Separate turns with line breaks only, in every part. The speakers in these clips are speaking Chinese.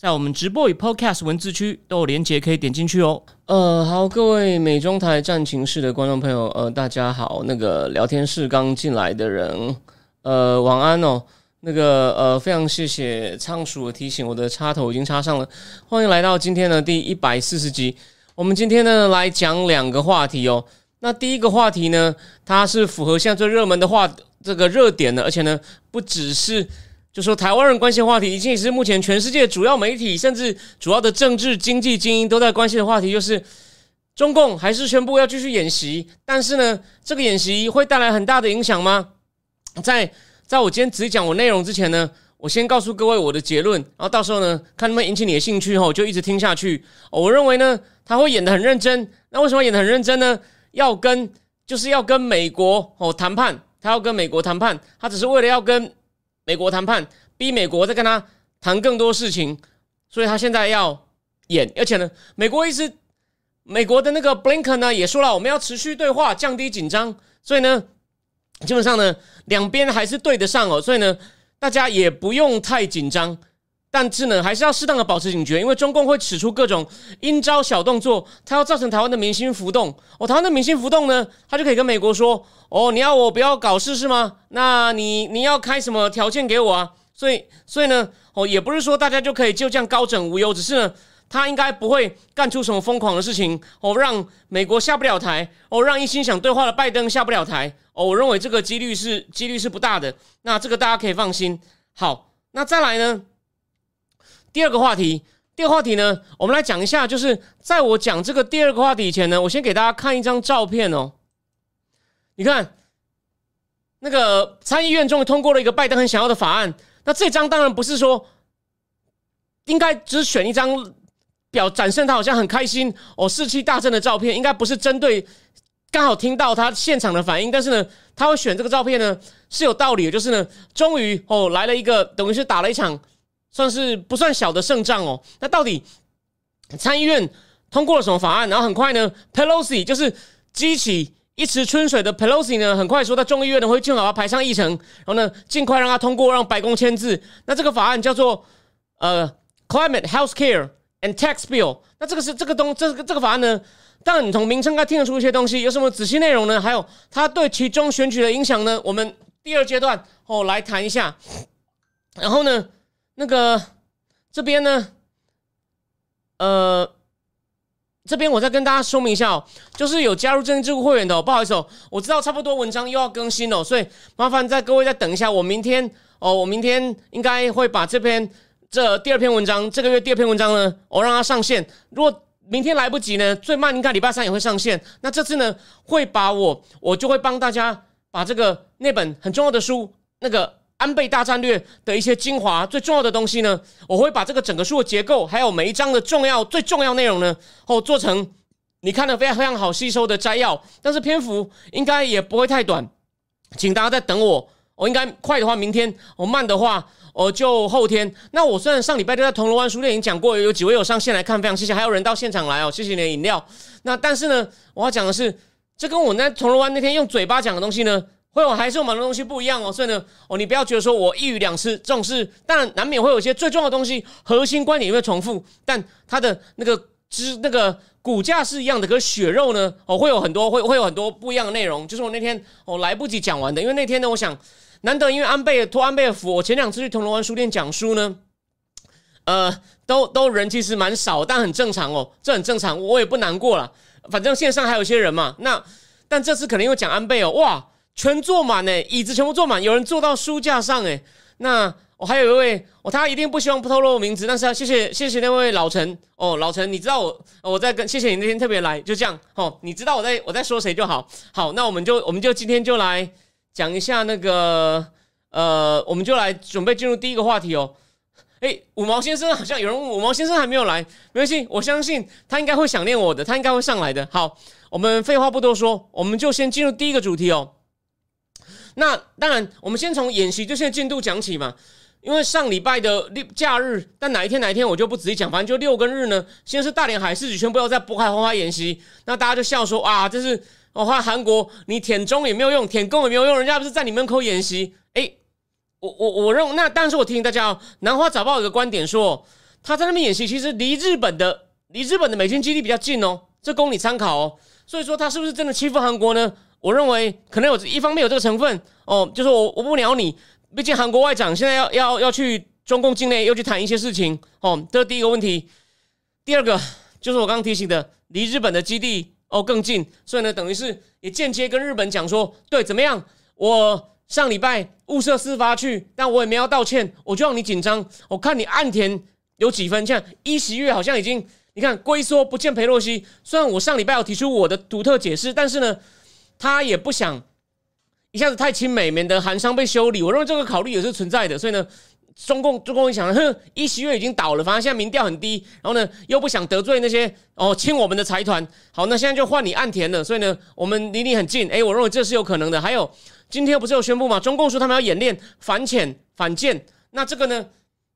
在我们直播与 Podcast 文字区都有连结，可以点进去哦。呃，好，各位美中台战情室的观众朋友，呃，大家好。那个聊天室刚进来的人，呃，晚安哦。那个呃，非常谢谢仓鼠的提醒，我的插头已经插上了。欢迎来到今天的第一百四十集。我们今天呢来讲两个话题哦。那第一个话题呢，它是符合现在最热门的话这个热点的，而且呢不只是。就说台湾人关心的话题，已经是目前全世界主要媒体，甚至主要的政治经济精英都在关心的话题，就是中共还是宣布要继续演习，但是呢，这个演习会带来很大的影响吗？在在我今天只讲我内容之前呢，我先告诉各位我的结论，然后到时候呢，看能不能引起你的兴趣后，就一直听下去。我认为呢，他会演得很认真。那为什么演得很认真呢？要跟就是要跟美国哦谈判，他要跟美国谈判，他只是为了要跟。美国谈判逼美国再跟他谈更多事情，所以他现在要演，而且呢，美国一直美国的那个 Blink 呢也说了，我们要持续对话，降低紧张，所以呢，基本上呢，两边还是对得上哦，所以呢，大家也不用太紧张。但是呢，还是要适当的保持警觉，因为中共会使出各种阴招小动作，它要造成台湾的民心浮动。哦，台湾的民心浮动呢，他就可以跟美国说：“哦，你要我不要搞事是吗？那你你要开什么条件给我啊？”所以，所以呢，哦，也不是说大家就可以就这样高枕无忧，只是呢，他应该不会干出什么疯狂的事情，哦，让美国下不了台，哦，让一心想对话的拜登下不了台。哦，我认为这个几率是几率是不大的。那这个大家可以放心。好，那再来呢？第二个话题，第二个话题呢，我们来讲一下。就是在我讲这个第二个话题以前呢，我先给大家看一张照片哦。你看，那个参议院终于通过了一个拜登很想要的法案。那这张当然不是说应该只选一张表展示他好像很开心哦，士气大振的照片，应该不是针对刚好听到他现场的反应。但是呢，他会选这个照片呢是有道理的，就是呢，终于哦来了一个，等于是打了一场。算是不算小的胜仗哦。那到底参议院通过了什么法案？然后很快呢，Pelosi 就是激起一池春水的 Pelosi 呢，很快说在众议院呢会尽好排上议程，然后呢尽快让他通过，让白宫签字。那这个法案叫做呃 Climate Health Care and Tax Bill。那这个是这个东这个这个法案呢，当然你从名称该听得出一些东西，有什么仔细内容呢？还有它对其中选举的影响呢？我们第二阶段哦来谈一下。然后呢？那个这边呢，呃，这边我再跟大家说明一下哦，就是有加入政治会员的哦，不好意思哦，我知道差不多文章又要更新了，所以麻烦在各位再等一下，我明天哦，我明天应该会把这篇这第二篇文章，这个月第二篇文章呢，我让它上线。如果明天来不及呢，最慢应该礼拜三也会上线。那这次呢，会把我我就会帮大家把这个那本很重要的书那个。安倍大战略的一些精华，最重要的东西呢，我会把这个整个书的结构，还有每一章的重要、最重要内容呢，哦，做成你看的非常非常好吸收的摘要。但是篇幅应该也不会太短，请大家再等我。我应该快的话明天，我慢的话，我就后天。那我虽然上礼拜就在铜锣湾书店已经讲过，有几位有上线来看，非常谢谢，还有人到现场来哦，谢谢你的饮料。那但是呢，我要讲的是，这跟我在铜锣湾那天用嘴巴讲的东西呢。会有还是有蛮多东西不一样哦，所以呢，哦，你不要觉得说我一语两吃这种事，当然难免会有一些最重要的东西，核心观点会重复，但它的那个之那个骨架是一样的，可是血肉呢，哦，会有很多会会有很多不一样的内容，就是我那天哦来不及讲完的，因为那天呢，我想难得因为安倍托安倍的福，我前两次去铜锣湾书店讲书呢，呃，都都人其实蛮少，但很正常哦，这很正常，我也不难过了，反正线上还有一些人嘛，那但这次可能因为讲安倍哦，哇。全坐满呢，椅子全部坐满，有人坐到书架上哎。那我还有一位，哦，他一定不希望不透露名字，但是要谢谢谢谢那位老陈哦，老陈，你知道我我在跟谢谢你那天特别来，就这样哦，你知道我在我在说谁就好。好，那我们就我们就今天就来讲一下那个呃，我们就来准备进入第一个话题哦。哎，五毛先生好像有人问五毛先生还没有来，没关系，我相信他应该会想念我的，他应该会上来的。好，我们废话不多说，我们就先进入第一个主题哦。那当然，我们先从演习这些进度讲起嘛。因为上礼拜的六假日，但哪一天哪一天我就不仔细讲，反正就六跟日呢。先是大连海事局宣布要在渤海黄花演习，那大家就笑说啊，这是我话韩国，你舔中也没有用，舔共也没有用，人家不是在你门口演习？哎，我我我认为那，但是我提醒大家哦，南华早报有个观点说，他在那边演习，其实离日本的离日本的美军基地比较近哦，这供你参考哦。所以说他是不是真的欺负韩国呢？我认为可能有一方面有这个成分哦，就是我我不鸟你。毕竟韩国外长现在要要要去中共境内，又去谈一些事情哦，这是第一个问题。第二个就是我刚刚提醒的，离日本的基地哦更近，所以呢，等于是也间接跟日本讲说，对，怎么样？我上礼拜物色司法去，但我也没要道歉，我就让你紧张。我看你岸田有几分，像一席月好像已经，你看龟缩不见裴洛西。虽然我上礼拜有提出我的独特解释，但是呢，他也不想。一下子太亲美，免得韩商被修理。我认为这个考虑也是存在的。所以呢，中共中共一想，哼，一席月已经倒了，反正现在民调很低，然后呢又不想得罪那些哦亲我们的财团。好，那现在就换你岸田了。所以呢，我们离你很近。诶，我认为这是有可能的。还有，今天不是有宣布吗？中共说他们要演练反潜反舰。那这个呢，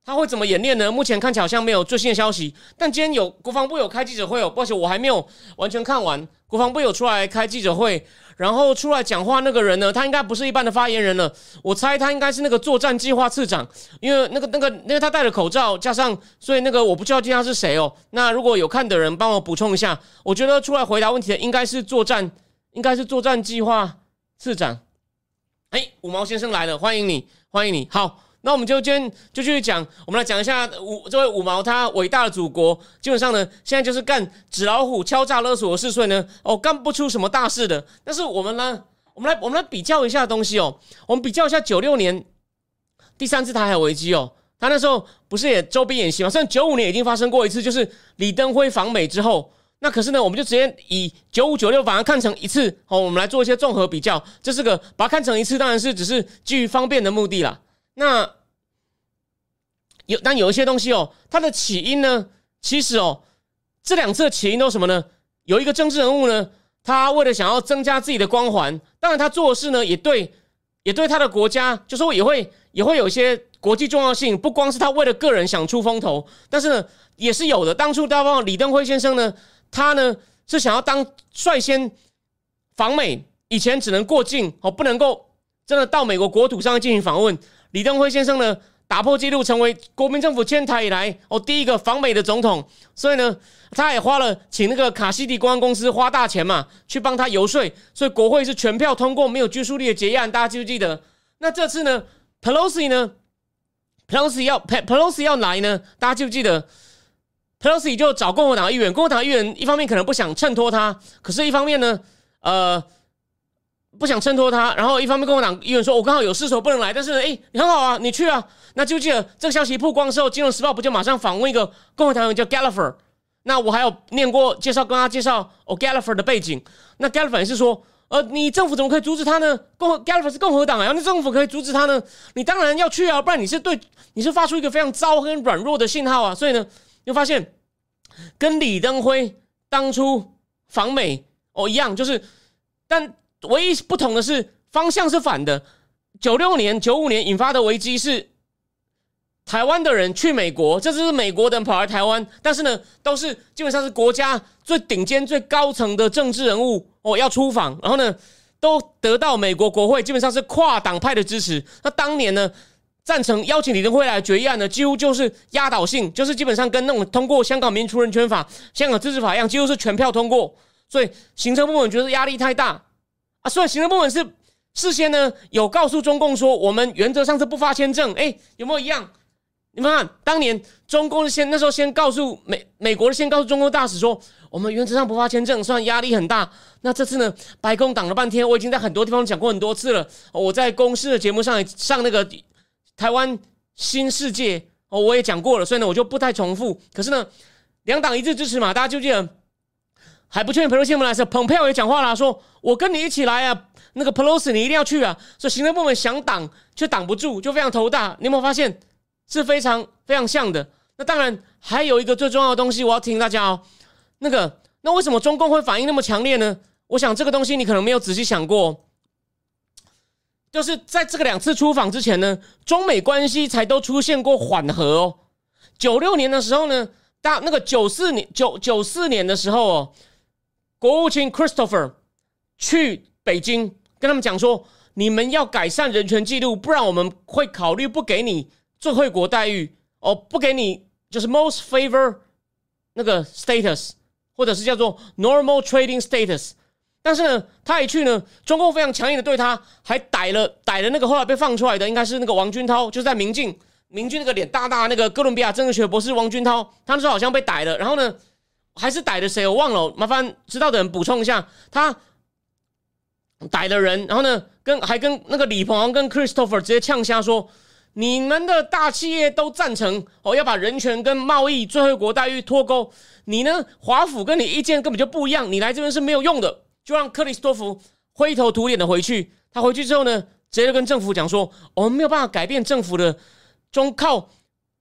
他会怎么演练呢？目前看起来好像没有最新的消息。但今天有国防部有开记者会哦，抱歉我还没有完全看完。国防部有出来开记者会。然后出来讲话那个人呢？他应该不是一般的发言人了，我猜他应该是那个作战计划次长，因为那个那个因为他戴了口罩，加上所以那个我不知道他是谁哦。那如果有看的人帮我补充一下，我觉得出来回答问题的应该是作战，应该是作战计划次长。哎，五毛先生来了，欢迎你，欢迎你，好。那我们就今天就继续讲，我们来讲一下五这位五毛他伟大的祖国，基本上呢，现在就是干纸老虎敲诈勒索的事，所以呢，哦，干不出什么大事的。但是我们呢，我们来我们来比较一下东西哦，我们比较一下九六年第三次台海危机哦，他那时候不是也周边演习吗？甚至九五年已经发生过一次，就是李登辉访美之后，那可是呢，我们就直接以九五九六把它看成一次哦，我们来做一些综合比较，这是个把它看成一次，当然是只是基于方便的目的啦。那有，但有一些东西哦，它的起因呢，其实哦，这两次的起因都什么呢？有一个政治人物呢，他为了想要增加自己的光环，当然他做事呢，也对，也对他的国家，就说也会也会有一些国际重要性，不光是他为了个人想出风头，但是呢，也是有的。当初大方李登辉先生呢，他呢是想要当率先访美，以前只能过境哦，不能够真的到美国国土上进行访问。李登辉先生呢，打破纪录，成为国民政府迁台以来哦第一个访美的总统。所以呢，他也花了请那个卡西迪公安公司花大钱嘛，去帮他游说。所以国会是全票通过没有拘束力的结案。大家记不记得？那这次呢，Pelosi 呢，Pelosi 要 Pelosi 要来呢，大家记不记得？Pelosi 就找共和党议员，共和党议员一方面可能不想衬托他，可是一方面呢，呃。不想衬托他，然后一方面跟我党，议员说我刚好有事，所以不能来。但是，哎，你很好啊，你去啊。那就记得这个消息曝光的时候，《金融时报》不就马上访问一个共和党员叫 Gallagher？那我还有念过介绍，跟他介绍哦 Gallagher 的背景。那 Gallagher 是说，呃，你政府怎么可以阻止他呢？共 Gallagher 是共和党啊，那政府可以阻止他呢？你当然要去啊，不然你是对你是发出一个非常糟跟软弱的信号啊。所以呢，你会发现跟李登辉当初访美哦一样，就是但。唯一不同的是方向是反的。九六年、九五年引发的危机是台湾的人去美国，这只是美国的人跑来台湾，但是呢，都是基本上是国家最顶尖、最高层的政治人物哦要出访，然后呢，都得到美国国会基本上是跨党派的支持。那当年呢，赞成邀请李登辉来决议案呢，几乎就是压倒性，就是基本上跟那种通过香港民主人权法、香港自治法一样，几乎是全票通过。所以行政部门觉得压力太大。啊，所以行政部门是事先呢有告诉中共说，我们原则上是不发签证。哎，有没有一样？你们看，当年中共先那时候先告诉美美国的先告诉中共大使说，我们原则上不发签证，虽然压力很大。那这次呢，白宫挡了半天，我已经在很多地方讲过很多次了。我在公司的节目上上那个台湾新世界哦，我也讲过了，所以呢，我就不太重复。可是呢，两党一致支持嘛，大家就记得。还不确定佩洛西不来时，蓬佩奥也讲话了，说我跟你一起来啊，那个 polo 你一定要去啊。所以行政部门想挡却挡不住，就非常头大。你有没有发现是非常非常像的。那当然还有一个最重要的东西，我要提醒大家哦。那个，那为什么中共会反应那么强烈呢？我想这个东西你可能没有仔细想过。就是在这个两次出访之前呢，中美关系才都出现过缓和哦。九六年的时候呢，大那个九四年九九四年的时候哦，国务卿 Christopher 去北京跟他们讲说，你们要改善人权记录，不然我们会考虑不给你最惠国待遇哦，不给你就是 most favor 那个 status，或者是叫做 normal trading status。但是呢，他一去呢，中共非常强硬的对他，还逮了逮了那个后来被放出来的，应该是那个王军涛，就是在民进民进那个脸大大那个哥伦比亚政治学博士王军涛，他那时候好像被逮了，然后呢，还是逮的谁我忘了，麻烦知道的人补充一下，他逮的人，然后呢，跟还跟那个李鹏跟 Christopher 直接呛瞎说，你们的大企业都赞成哦，要把人权跟贸易最惠国待遇脱钩，你呢，华府跟你意见根本就不一样，你来这边是没有用的。就让克里斯托弗灰头土脸的回去。他回去之后呢，直接跟政府讲说：“我们没有办法改变政府的中靠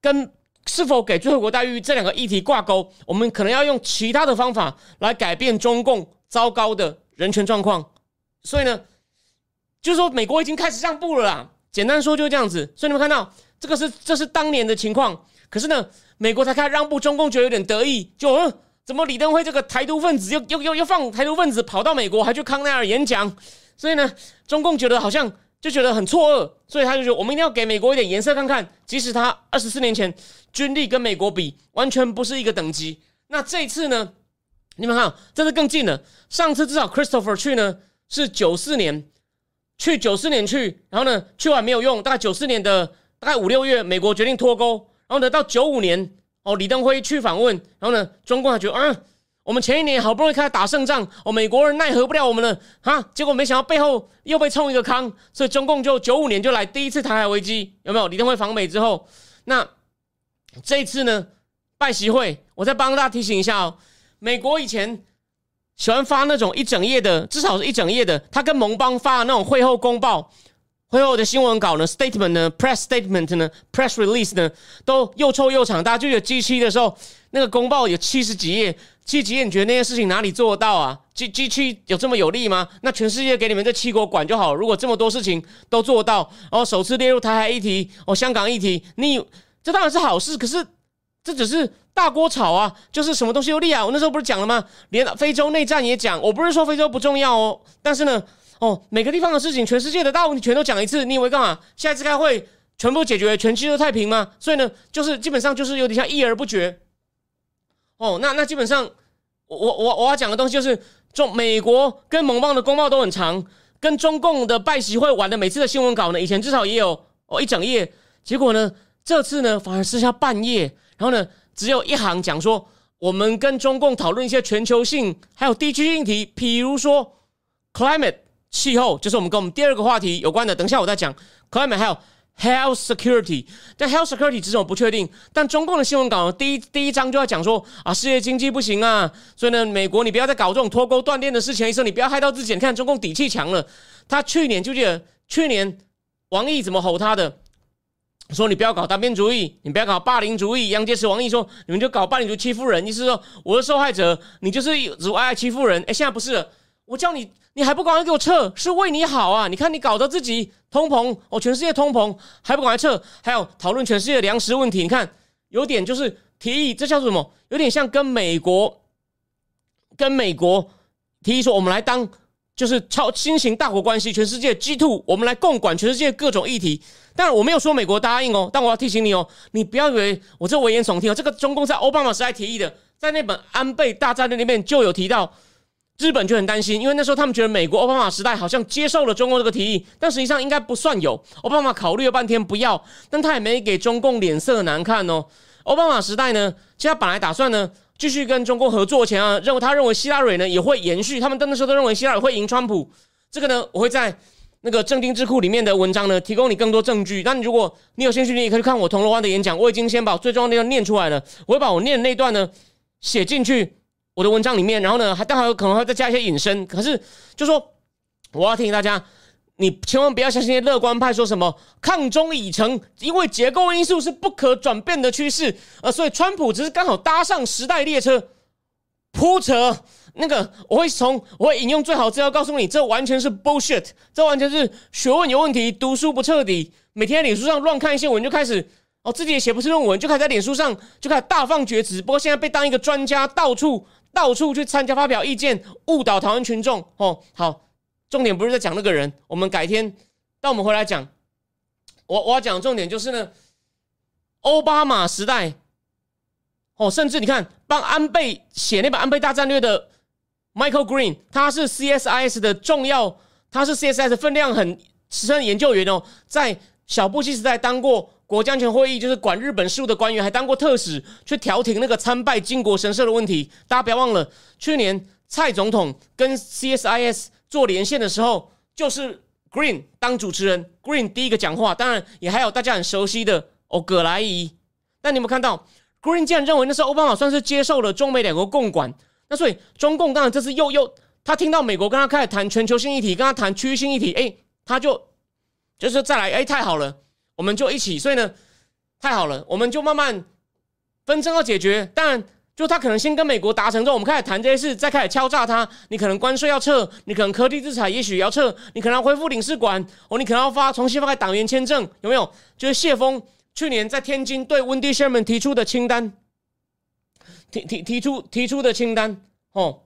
跟是否给最惠国待遇这两个议题挂钩，我们可能要用其他的方法来改变中共糟糕的人权状况。”所以呢，就是说美国已经开始让步了啦。简单说就是这样子。所以你们看到这个是这是当年的情况，可是呢，美国才开始让步，中共觉得有点得意，就嗯。怎么李登辉这个台独分子又又又又放台独分子跑到美国，还去康奈尔演讲？所以呢，中共觉得好像就觉得很错愕，所以他就说我们一定要给美国一点颜色看看，即使他二十四年前军力跟美国比完全不是一个等级。那这一次呢，你们看，这次更近了。上次至少 Christopher 去呢是九四年，去九四年去，然后呢去完没有用，大概九四年的大概五六月，美国决定脱钩，然后呢到九五年。哦，李登辉去访问，然后呢，中共还觉得，啊，我们前一年好不容易开始打胜仗，哦，美国人奈何不了我们了，哈，结果没想到背后又被冲一个坑，所以中共就九五年就来第一次台海危机，有没有？李登辉访美之后，那这一次呢，拜习会，我再帮大家提醒一下哦，美国以前喜欢发那种一整页的，至少是一整页的，他跟盟邦发的那种会后公报。会后的新闻稿呢，statement 呢，press statement 呢，press release 呢，都又臭又长。大家就觉得 G 七的时候，那个公报有七十几页，七级，你觉得那些事情哪里做得到啊机机器有这么有利吗？那全世界给你们这七国管就好。如果这么多事情都做到，然后首次列入台海议题，哦，香港议题，你这当然是好事。可是这只是大锅炒啊，就是什么东西有利啊？我那时候不是讲了吗？连非洲内战也讲。我不是说非洲不重要哦，但是呢。哦，每个地方的事情，全世界的大问题全都讲一次，你以为干嘛？下一次开会全部解决，全区都太平吗？所以呢，就是基本上就是有点像一而不决。哦，那那基本上，我我我要讲的东西就是，中美国跟盟邦的公报都很长，跟中共的拜习会玩的每次的新闻稿呢，以前至少也有哦一整页，结果呢，这次呢反而剩下半页，然后呢只有一行讲说，我们跟中共讨论一些全球性还有地区性题，比如说 climate。气候就是我们跟我们第二个话题有关的。等一下我再讲。Climate 还有 Health Security，但 Health Security 这种不确定。但中共的新闻稿第一第一章就要讲说啊，世界经济不行啊，所以呢，美国你不要再搞这种脱钩断链的事情，医生你不要害到自己。你看中共底气强了，他去年就记得去年王毅怎么吼他的，说你不要搞单边主义，你不要搞霸凌主义。杨洁篪、王毅说你们就搞霸凌主义欺负人，意思说我是受害者，你就是只爱欺负人。哎，现在不是了，我叫你。你还不赶快给我撤？是为你好啊！你看你搞得自己通膨哦，全世界通膨还不赶快撤？还有讨论全世界粮食问题，你看有点就是提议，这叫做什么？有点像跟美国跟美国提议说，我们来当就是超新型大国关系，全世界 G two，我们来共管全世界各种议题。但我没有说美国答应哦，但我要提醒你哦，你不要以为我这危言耸听哦，这个中共在奥巴马时代提议的，在那本安倍大战略里面就有提到。日本就很担心，因为那时候他们觉得美国奥巴马时代好像接受了中共这个提议，但实际上应该不算有。奥巴马考虑了半天不要，但他也没给中共脸色难看哦。奥巴马时代呢，其实他本来打算呢继续跟中共合作前啊，认为他认为希拉蕊呢也会延续，他们那时候都认为希拉蕊会赢川普。这个呢，我会在那个正定智库里面的文章呢提供你更多证据。但如果你有兴趣，你也可以看我铜锣湾的演讲，我已经先把最重要的那段念出来了，我会把我念的那段呢写进去。我的文章里面，然后呢，还待会可能会再加一些引申。可是，就说我要提醒大家，你千万不要相信那些乐观派说什么抗中已成，因为结构因素是不可转变的趋势，呃，所以川普只是刚好搭上时代列车，铺扯那个，我会从我会引用最好资料告诉你，这完全是 bullshit，这完全是学问有问题，读书不彻底，每天在脸书上乱看一些文就开始，哦，自己也写不是论文，就开始在脸书上就开始大放厥词，不过现在被当一个专家，到处到处去参加发表意见，误导台湾群众，哦，好。重点不是在讲那个人，我们改天，当我们回来讲，我我要讲重点就是呢，奥巴马时代，哦，甚至你看帮安倍写那本《安倍大战略》的 Michael Green，他是 CSIS 的重要，他是 CSIS 分量很深研究员哦，在小布希时代当过国家安全会议，就是管日本事务的官员，还当过特使，去调停那个参拜靖国神社的问题。大家不要忘了，去年蔡总统跟 CSIS。做连线的时候，就是 Green 当主持人，Green 第一个讲话，当然也还有大家很熟悉的哦葛莱伊。但你有没有看到 Green 竟然认为那时候奥巴马算是接受了中美两国共管？那所以中共当然这次又又他听到美国跟他开始谈全球性议题，跟他谈区域性议题，哎，他就就是再来，哎，太好了，我们就一起。所以呢，太好了，我们就慢慢纷争要解决，当然。就他可能先跟美国达成之后，我们开始谈这些事，再开始敲诈他。你可能关税要撤，你可能科技制裁也许要撤，你可能要恢复领事馆，哦，你可能要发重新发给党员签证，有没有？就是谢峰去年在天津对温迪· m a n 提出的清单，提提提出提出的清单，哦。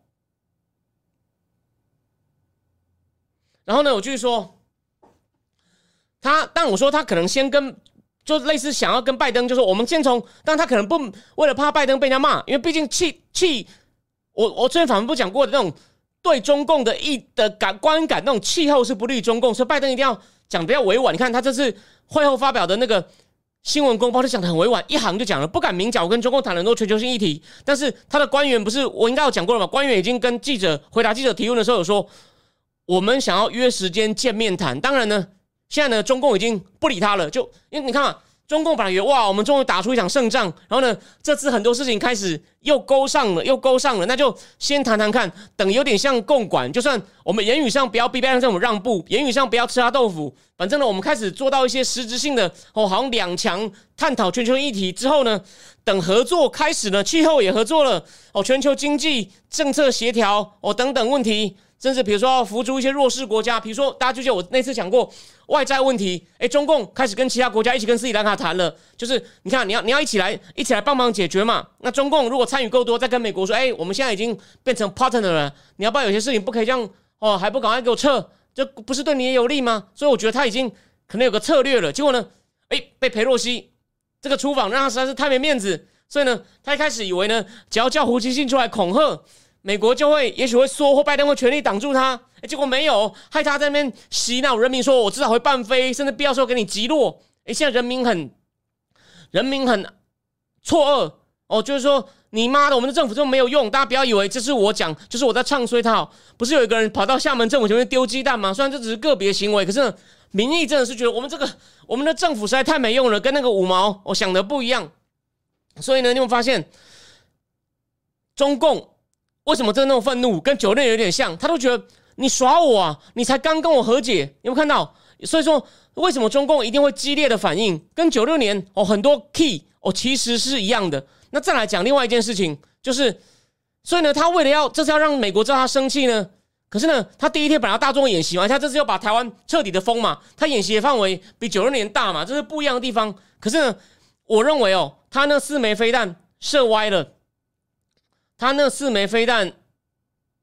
然后呢，我继续说，他，但我说他可能先跟。就类似想要跟拜登，就是我们先从，但他可能不为了怕拜登被人家骂，因为毕竟气气，我我之前反复不讲过的那种对中共的意的感观感，那种气候是不利于中共，所以拜登一定要讲比较委婉。你看他这次会后发表的那个新闻公报，就讲的很委婉，一行就讲了，不敢明讲。我跟中共谈很多全球性议题，但是他的官员不是我应该有讲过了吗？官员已经跟记者回答记者提问的时候有说，我们想要约时间见面谈。当然呢。现在呢，中共已经不理他了，就因为你看嘛，中共本来以为哇，我们终于打出一场胜仗，然后呢，这次很多事情开始又勾上了，又勾上了，那就先谈谈看，等有点像共管，就算我们言语上不要逼拜登这种让步，言语上不要吃他豆腐，反正呢，我们开始做到一些实质性的哦，好像两强探讨全球议题之后呢，等合作开始呢，气候也合作了哦，全球经济政策协调哦等等问题。甚至比如说要扶助一些弱势国家，比如说大家就记得我那次讲过外债问题，哎，中共开始跟其他国家一起跟斯里兰卡谈了，就是你看你要你要一起来一起来帮忙解决嘛。那中共如果参与够多，再跟美国说，哎，我们现在已经变成 partner 了，你要不然有些事情不可以这样哦，还不赶快给我撤，这不是对你也有利吗？所以我觉得他已经可能有个策略了。结果呢，哎，被裴洛西这个出访让他实在是太没面子，所以呢，他一开始以为呢，只要叫胡锡进出来恐吓。美国就会，也许会说，或拜登会全力挡住他，结果没有，害他在那边洗脑人民，说我至少会半飞，甚至必要时候给你击落。哎，现在人民很，人民很错愕哦，就是说你妈的，我们的政府就没有用，大家不要以为这是我讲，就是我在唱衰他。不是有一个人跑到厦门政府前面丢鸡蛋吗？虽然这只是个别行为，可是民意真的是觉得我们这个我们的政府实在太没用了，跟那个五毛我想的不一样。所以呢，你有发现中共？为什么真的那么愤怒？跟九六年有点像，他都觉得你耍我啊！你才刚跟我和解，有没有看到？所以说，为什么中共一定会激烈的反应？跟九六年哦，很多 key 哦，其实是一样的。那再来讲另外一件事情，就是，所以呢，他为了要这是要让美国知道他生气呢，可是呢，他第一天本来要大众演习嘛，他这次要把台湾彻底的封嘛，他演习的范围比九六年大嘛，这是不一样的地方。可是呢，我认为哦，他那四枚飞弹射歪了。他那四枚飞弹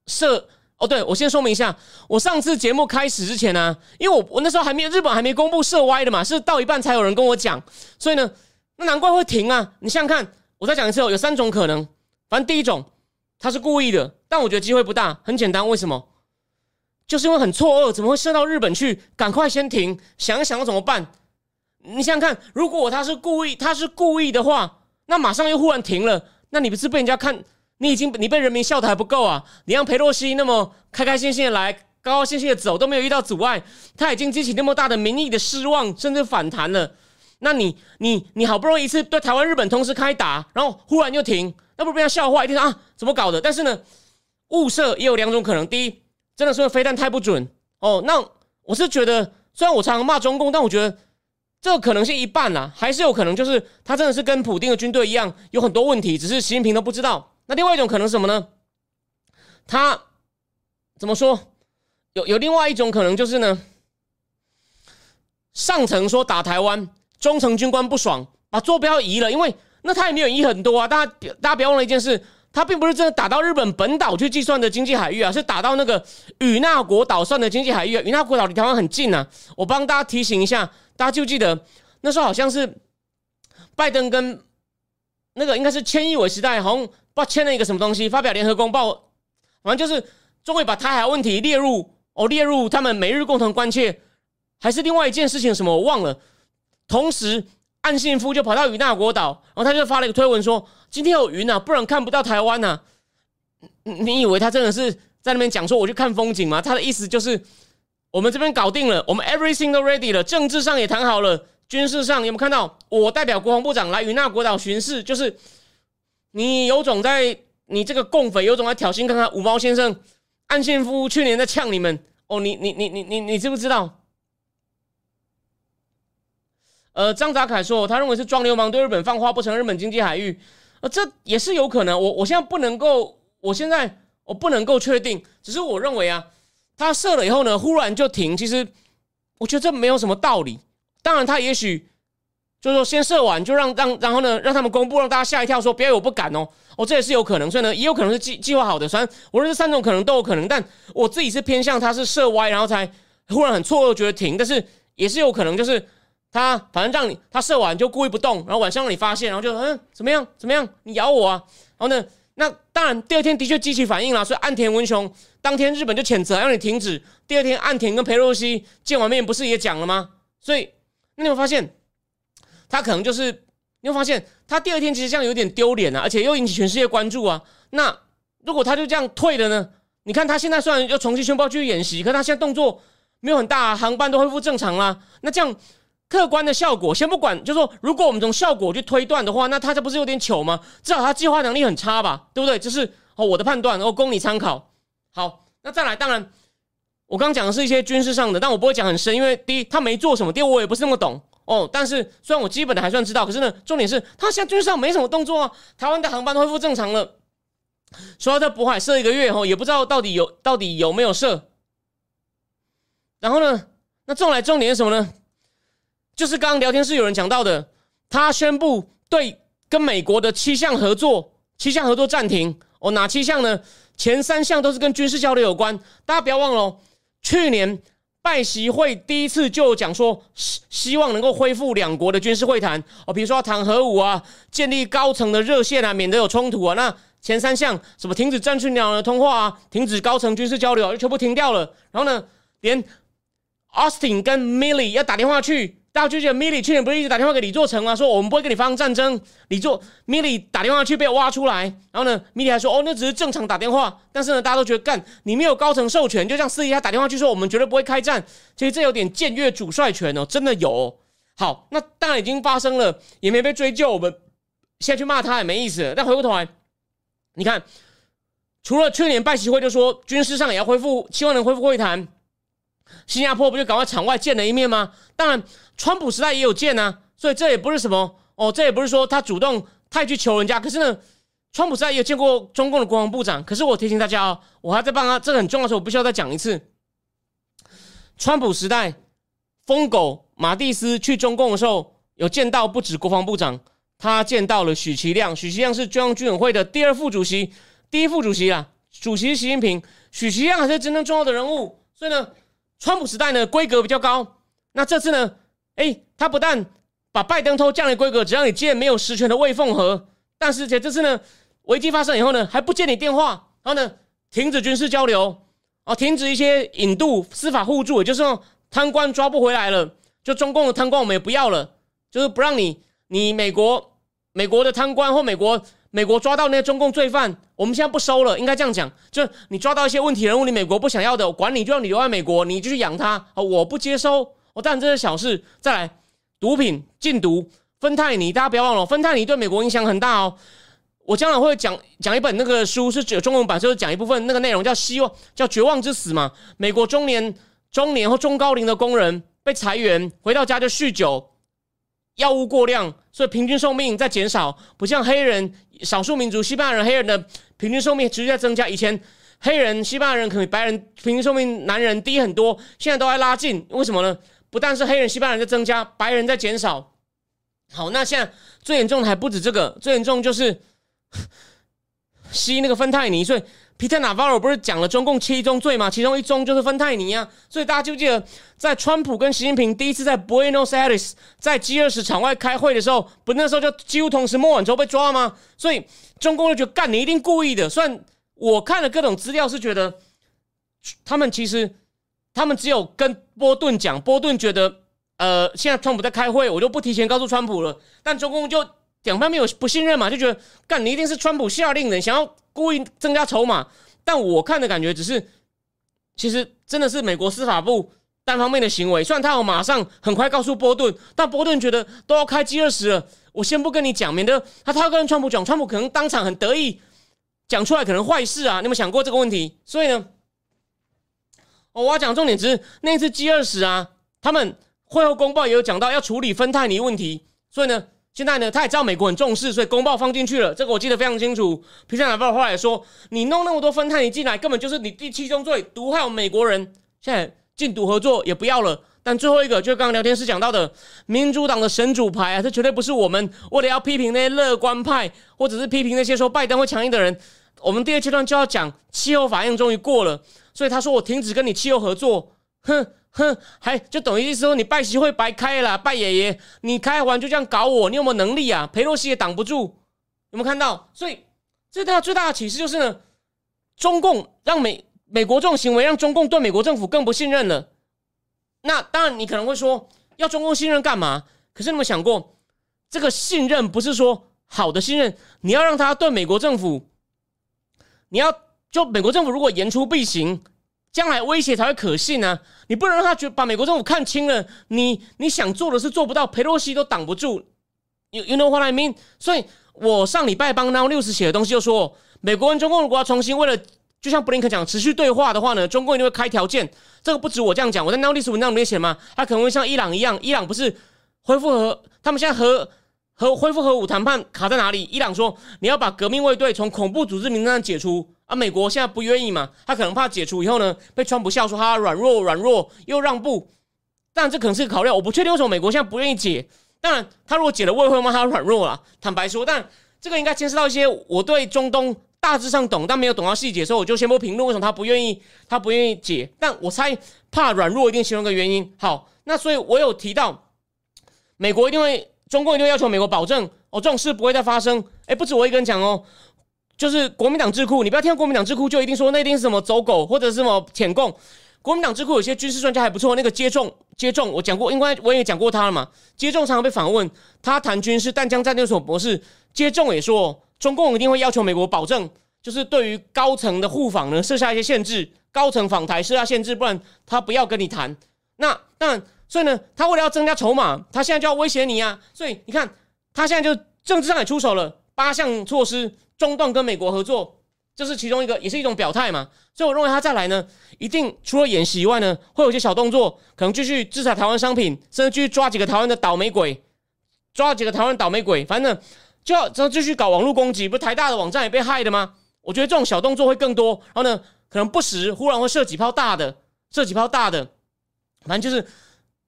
射哦，对我先说明一下，我上次节目开始之前呢，因为我我那时候还没有日本还没公布射歪的嘛，是到一半才有人跟我讲，所以呢，那难怪会停啊！你想想看，我再讲一次哦，有三种可能，反正第一种他是故意的，但我觉得机会不大，很简单，为什么？就是因为很错愕，怎么会射到日本去？赶快先停，想一想要怎么办？你想想看，如果他是故意，他是故意的话，那马上又忽然停了，那你不是被人家看？你已经你被人民笑的还不够啊！你让佩洛西那么开开心心的来，高高兴兴的走，都没有遇到阻碍，他已经激起那么大的民意的失望，甚至反弹了。那你你你好不容易一次对台湾、日本同时开打，然后忽然就停，那不是被他笑话？一定啊，怎么搞的？但是呢，误射也有两种可能：第一，真的是飞弹太不准哦。那我是觉得，虽然我常常骂中共，但我觉得这个可能性一半啦，还是有可能就是他真的是跟普丁的军队一样有很多问题，只是习近平都不知道。那另外一种可能是什么呢？他怎么说？有有另外一种可能就是呢，上层说打台湾，中层军官不爽，把坐标移了，因为那他也没有移很多啊。大家大家不要忘了一件事，他并不是真的打到日本本岛去计算的经济海域啊，是打到那个与那国岛算的经济海域。与那国岛离台湾很近啊。我帮大家提醒一下，大家就记得那时候好像是拜登跟那个应该是千亿伟时代，好像不签了一个什么东西，发表联合公报，反正就是终于把台海问题列入。哦，列入他们每日共同关切，还是另外一件事情？什么我忘了。同时，岸信夫就跑到与那国岛，然后他就发了一个推文说：“今天有云啊，不然看不到台湾呐。”你以为他真的是在那边讲说我去看风景吗？他的意思就是我们这边搞定了，我们 everything 都 ready 了，政治上也谈好了，军事上有没有看到？我代表国防部长来与那国岛巡视，就是你有种在你这个共匪有种在挑衅，看看五毛先生。安信夫去年在呛你们哦，你你你你你你知不知道？呃，张达凯说，他认为是装流氓对日本放话不成日本经济海域，呃，这也是有可能。我我现在不能够，我现在我不能够确定，只是我认为啊，他射了以后呢，忽然就停，其实我觉得这没有什么道理。当然，他也许。就是说，先射完就让让，然后呢，让他们公布，让大家吓一跳，说不要我不敢哦，哦，这也是有可能，所以呢，也有可能是计计划好的。虽然无论这三种可能都有可能，但我自己是偏向他是射歪，然后才忽然很错愕，觉得停。但是也是有可能，就是他反正让你他射完就故意不动，然后晚上让你发现，然后就嗯怎么样怎么样，你咬我啊？然后呢，那当然第二天的确激起反应了，所以岸田文雄当天日本就谴责让你停止。第二天岸田跟裴洛西见完面不是也讲了吗？所以那你有发现？他可能就是，你会发现他第二天其实这样有点丢脸啊，而且又引起全世界关注啊。那如果他就这样退了呢？你看他现在虽然又重新宣布去演习，可他现在动作没有很大，航班都恢复正常啦。那这样客观的效果，先不管，就说如果我们从效果去推断的话，那他这不是有点糗吗？至少他计划能力很差吧，对不对？就是哦我的判断，然后供你参考。好，那再来，当然我刚讲的是一些军事上的，但我不会讲很深，因为第一他没做什么，第二我也不是那么懂。哦，但是虽然我基本的还算知道，可是呢，重点是他现在军事上没什么动作啊。台湾的航班恢复正常了，说要在渤海设一个月后，也不知道到底有到底有没有设。然后呢，那重来重点是什么呢？就是刚刚聊天室有人讲到的，他宣布对跟美国的七项合作，七项合作暂停。哦，哪七项呢？前三项都是跟军事交流有关。大家不要忘了，去年。拜习会第一次就讲说，希希望能够恢复两国的军事会谈哦，比如说谈核武啊，建立高层的热线啊，免得有冲突啊。那前三项什么停止战区鸟的通话啊，停止高层军事交流，就全部停掉了。然后呢，连 Austin 跟 Milly 要打电话去。大家就觉得米莉去年不是一直打电话给李作成啊，说我们不会跟你发生战争。李作米莉打电话去被挖出来，然后呢，米莉还说哦，那只是正常打电话。但是呢，大家都觉得干你没有高层授权，就像私底下打电话去说我们绝对不会开战。其实这有点僭越主帅权哦，真的有。好，那当然已经发生了，也没被追究，我们现在去骂他也没意思。但回过头来，你看，除了去年拜习会就说军事上也要恢复，希望能恢复会谈。新加坡不就赶快场外见了一面吗？当然，川普时代也有见啊，所以这也不是什么哦，这也不是说他主动太去求人家。可是呢，川普时代也有见过中共的国防部长。可是我提醒大家哦，我还在帮他，这个很重要的时候，我必须要再讲一次。川普时代，疯狗马蒂斯去中共的时候，有见到不止国防部长，他见到了许其亮。许其亮是中央军委会的第二副主席，第一副主席啊，主席是习近平，许其亮还是真正重要的人物。所以呢。川普时代呢，规格比较高。那这次呢，哎，他不但把拜登偷降了规格，只让你见没有实权的魏凤和，但是且这次呢，危机发生以后呢，还不接你电话，然后呢，停止军事交流，哦，停止一些引渡、司法互助，也就是说，贪官抓不回来了，就中共的贪官我们也不要了，就是不让你，你美国美国的贪官或美国。美国抓到那些中共罪犯，我们现在不收了，应该这样讲，就你抓到一些问题人物，你美国不想要的，管你，就让你留在美国，你就去养他啊！我不接收，我当然这是小事。再来，毒品禁毒，芬太尼，大家不要忘了，芬太尼对美国影响很大哦。我将来会讲讲一本那个书，是有中文版，就是讲一部分那个内容，叫希望，叫绝望之死嘛。美国中年中年或中高龄的工人被裁员，回到家就酗酒，药物过量，所以平均寿命在减少。不像黑人、少数民族、西班牙人、黑人的平均寿命持续在增加。以前黑人、西班牙人可比白人平均寿命男人低很多，现在都在拉近。为什么呢？不但是黑人、西班牙人在增加，白人在减少。好，那现在最严重的还不止这个，最严重就是吸那个芬太尼。所以皮特纳瓦罗不是讲了中共七宗罪吗？其中一宗就是芬太尼啊。所以大家记不记得，在川普跟习近平第一次在 Buenos Aires 在 G 二十场外开会的时候，不那时候就几乎同时摸完之后被抓吗？所以中共就觉得干你一定故意的。虽然我看了各种资料，是觉得他们其实他们只有跟波顿讲，波顿觉得。呃，现在川普在开会，我就不提前告诉川普了。但中共就两方面有不信任嘛，就觉得干你一定是川普下令的，想要故意增加筹码。但我看的感觉只是，其实真的是美国司法部单方面的行为。虽然他有马上很快告诉波顿，但波顿觉得都要开 G 二十了，我先不跟你讲，免得他他要跟川普讲，川普可能当场很得意讲出来，可能坏事啊。你有没有想过这个问题？所以呢，我要讲重点只是那次 G 二十啊，他们。会后公报也有讲到要处理芬太尼问题，所以呢，现在呢，他也知道美国很重视，所以公报放进去了。这个我记得非常清楚。皮特纳报后来说，你弄那么多芬太尼进来，根本就是你第七宗罪，毒害我们美国人。现在禁毒合作也不要了。但最后一个就是刚刚聊天室讲到的民主党的神主牌啊，这绝对不是我们为了要批评那些乐观派，或者是批评那些说拜登会强硬的人。我们第二阶段就要讲气候法案终于过了，所以他说我停止跟你气候合作，哼。哼，还就等于意思说你拜习会白开了，拜爷爷，你开完就这样搞我，你有没有能力啊？裴洛西也挡不住，有没有看到？所以最大最大的启示就是呢，中共让美美国这种行为让中共对美国政府更不信任了。那当然，你可能会说要中共信任干嘛？可是你有没有想过，这个信任不是说好的信任，你要让他对美国政府，你要就美国政府如果言出必行。将来威胁才会可信呢，你不能让他觉把美国政府看清了，你你想做的是做不到，佩洛西都挡不住。You you know what I mean？所以我上礼拜帮 Now News 写的东西就说，美国跟中共如果要重新为了，就像布林肯讲持续对话的话呢，中共一定会开条件。这个不止我这样讲，我在 Now News 文章里面写吗？他可能会像伊朗一样，伊朗不是恢复和，他们现在和和恢复核武谈判卡在哪里？伊朗说你要把革命卫队从恐怖组织名单上解除。啊，美国现在不愿意嘛？他可能怕解除以后呢，被川普笑说他软弱软弱又让步。当然，这可能是个考虑。我不确定为什么美国现在不愿意解。当然，他如果解了，我也会骂他软弱了。坦白说，但这个应该牵涉到一些我对中东大致上懂，但没有懂到细节，所以我就先不评论为什么他不愿意，他不愿意解。但我猜怕软弱一定形容个原因。好，那所以我有提到，美国一定会，中共一定要求美国保证哦，这种事不会再发生。哎，不止我一个人讲哦。就是国民党智库，你不要听到国民党智库就一定说那一定是什么走狗或者是什么舔共。国民党智库有些军事专家还不错，那个接种接种我讲过，因为我也讲过他了嘛。接种常常被访问，他谈军事，但将战略所博士接种也说，中共一定会要求美国保证，就是对于高层的互访呢设下一些限制，高层访台设下限制，不然他不要跟你谈。那当然，所以呢，他为了要增加筹码，他现在就要威胁你啊。所以你看，他现在就政治上也出手了，八项措施。中断跟美国合作，这是其中一个，也是一种表态嘛。所以我认为他再来呢，一定除了演习以外呢，会有一些小动作，可能继续制裁台湾商品，甚至继续抓几个台湾的倒霉鬼，抓几个台湾倒霉鬼，反正就要就继续搞网络攻击。不是台大的网站也被害的吗？我觉得这种小动作会更多。然后呢，可能不时忽然会射几炮大的，射几炮大的，反正就是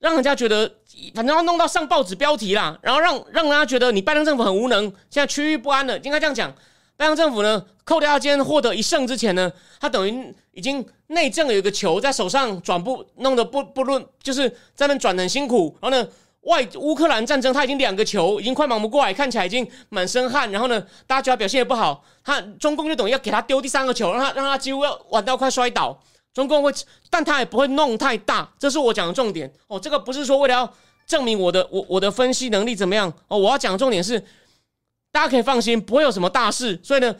让人家觉得，反正要弄到上报纸标题啦，然后让让人家觉得你拜登政府很无能，现在区域不安了，应该这样讲。拜登政府呢，扣掉他今天获得一胜之前呢，他等于已经内政有一个球在手上转不弄得不不论，就是在那转很辛苦。然后呢，外乌克兰战争他已经两个球，已经快忙不过来，看起来已经满身汗。然后呢，大家觉得表现也不好，他中共就等于要给他丢第三个球，让他让他几乎要玩到快摔倒。中共会，但他也不会弄太大，这是我讲的重点哦。这个不是说为了要证明我的我我的分析能力怎么样哦，我要讲的重点是。大家可以放心，不会有什么大事。所以呢，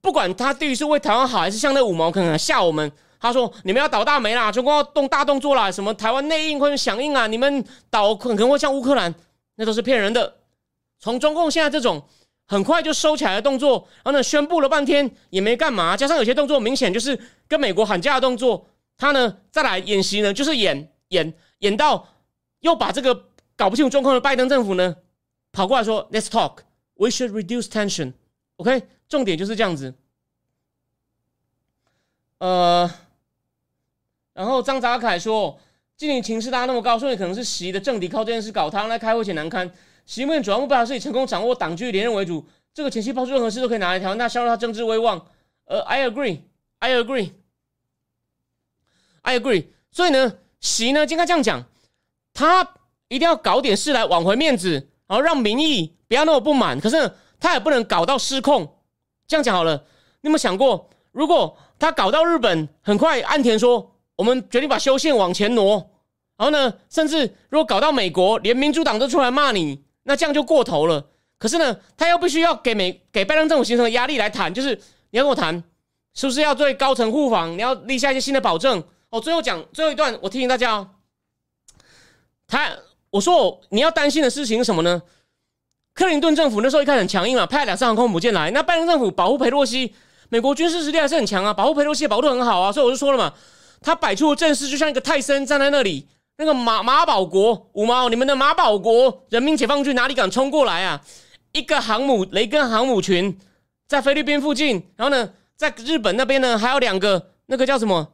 不管他对于是为台湾好，还是像那五毛可能吓我们，他说你们要倒大霉啦，中共要动大动作啦，什么台湾内应或者响应啊，你们倒可能会像乌克兰，那都是骗人的。从中共现在这种很快就收起来的动作，然后呢宣布了半天也没干嘛，加上有些动作明显就是跟美国喊价的动作，他呢再来演习呢，就是演演演到又把这个搞不清楚状况的拜登政府呢跑过来说，Let's talk, we should reduce tension. OK，重点就是这样子。呃，然后张泽凯说，今年情势大家那么高，所以可能是习的政敌靠这件事搞他，来开会前难堪。习目前主要目标还是以成功掌握党区连任为主，这个前期抛出任何事都可以拿来调，那削弱他政治威望。呃，I agree, I agree, I agree。所以呢，习呢应该这样讲，他一定要搞点事来挽回面子，然后让民意不要那么不满。可是他也不能搞到失控。这样讲好了，你有没有想过，如果他搞到日本，很快岸田说，我们决定把修宪往前挪，然后呢，甚至如果搞到美国，连民主党都出来骂你。那这样就过头了。可是呢，他又必须要给美给拜登政府形成压力来谈，就是你要跟我谈，是不是要对高层互访？你要立下一些新的保证。哦，最后讲最后一段，我提醒大家哦。他我说我你要担心的事情是什么呢？克林顿政府那时候一开始很强硬嘛，派两艘航空母舰来。那拜登政府保护佩洛西，美国军事实力还是很强啊，保护佩洛西保护的很好啊。所以我就说了嘛，他摆出的阵势就像一个泰森站在那里。那个马马保国五毛，你们的马保国人民解放军哪里敢冲过来啊？一个航母雷根航母群在菲律宾附近，然后呢，在日本那边呢还有两个那个叫什么？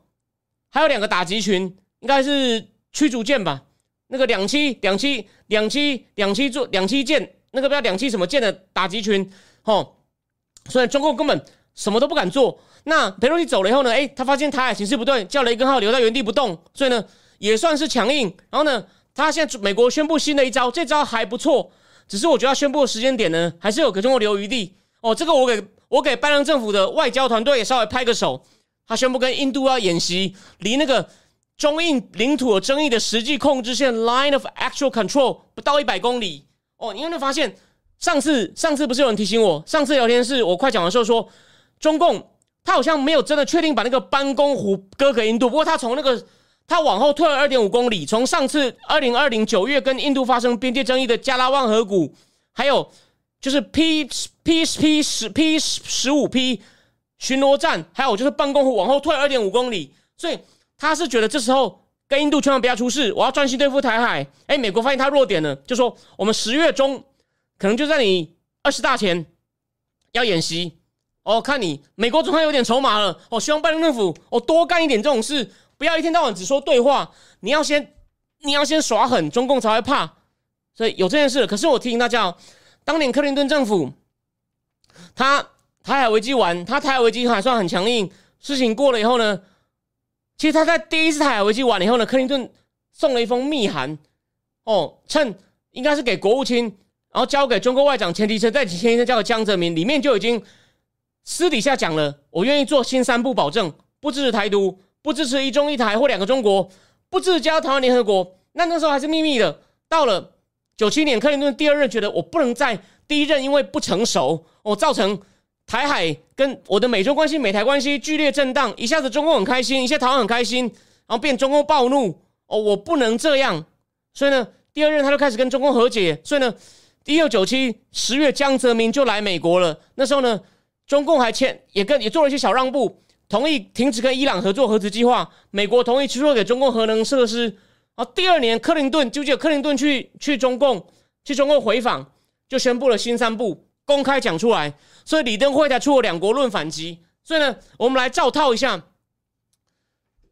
还有两个打击群，应该是驱逐舰吧？那个两栖两栖两栖两栖做两栖舰，那个不要两栖什么舰的打击群，哦，所以中共根本什么都不敢做。那裴洛西走了以后呢？哎，他发现台海形势不对，叫雷根号留在原地不动，所以呢。也算是强硬，然后呢，他现在美国宣布新的一招，这招还不错，只是我觉得他宣布的时间点呢，还是有给中国留余地哦。这个我给我给拜登政府的外交团队也稍微拍个手，他宣布跟印度要演习，离那个中印领土有争议的实际控制线 （line of actual control） 不到一百公里哦。你有没有发现，上次上次不是有人提醒我，上次聊天是我快讲的时候说，中共他好像没有真的确定把那个班公湖割给印度，不过他从那个。他往后退了二点五公里，从上次二零二零九月跟印度发生边界争议的加拉万河谷，还有就是 P P P 十 P 十五 P 巡逻站，还有就是办公湖往后退二点五公里，所以他是觉得这时候跟印度千万不要出事，我要专心对付台海。哎，美国发现他弱点了，就说我们十月中可能就在你二十大前要演习哦，看你美国总算有点筹码了哦，希望拜登政府哦多干一点这种事。不要一天到晚只说对话，你要先你要先耍狠，中共才会怕。所以有这件事。可是我提醒大家，当年克林顿政府，他台海危机完，他台海危机还算很强硬。事情过了以后呢，其实他在第一次台海危机完了以后呢，克林顿送了一封密函，哦，趁应该是给国务卿，然后交给中国外长前提是在前一天交给江泽民，里面就已经私底下讲了，我愿意做新三步保证，不支持台独。不支持一中一台或两个中国，不支持加入台湾联合国。那那时候还是秘密的。到了九七年，克林顿第二任觉得我不能在第一任因为不成熟，我造成台海跟我的美中关系、美台关系剧烈震荡，一下子中共很开心，一下台湾很开心，然后变中共暴怒。哦，我不能这样。所以呢，第二任他就开始跟中共和解。所以呢，一九九七十月，江泽民就来美国了。那时候呢，中共还欠也跟也做了一些小让步。同意停止跟伊朗合作核子计划，美国同意出售给中共核能设施。啊，第二年克林顿就记得克林顿去去中共去中共回访，就宣布了新三步，公开讲出来。所以李登辉才出了两国论反击。所以呢，我们来照套一下。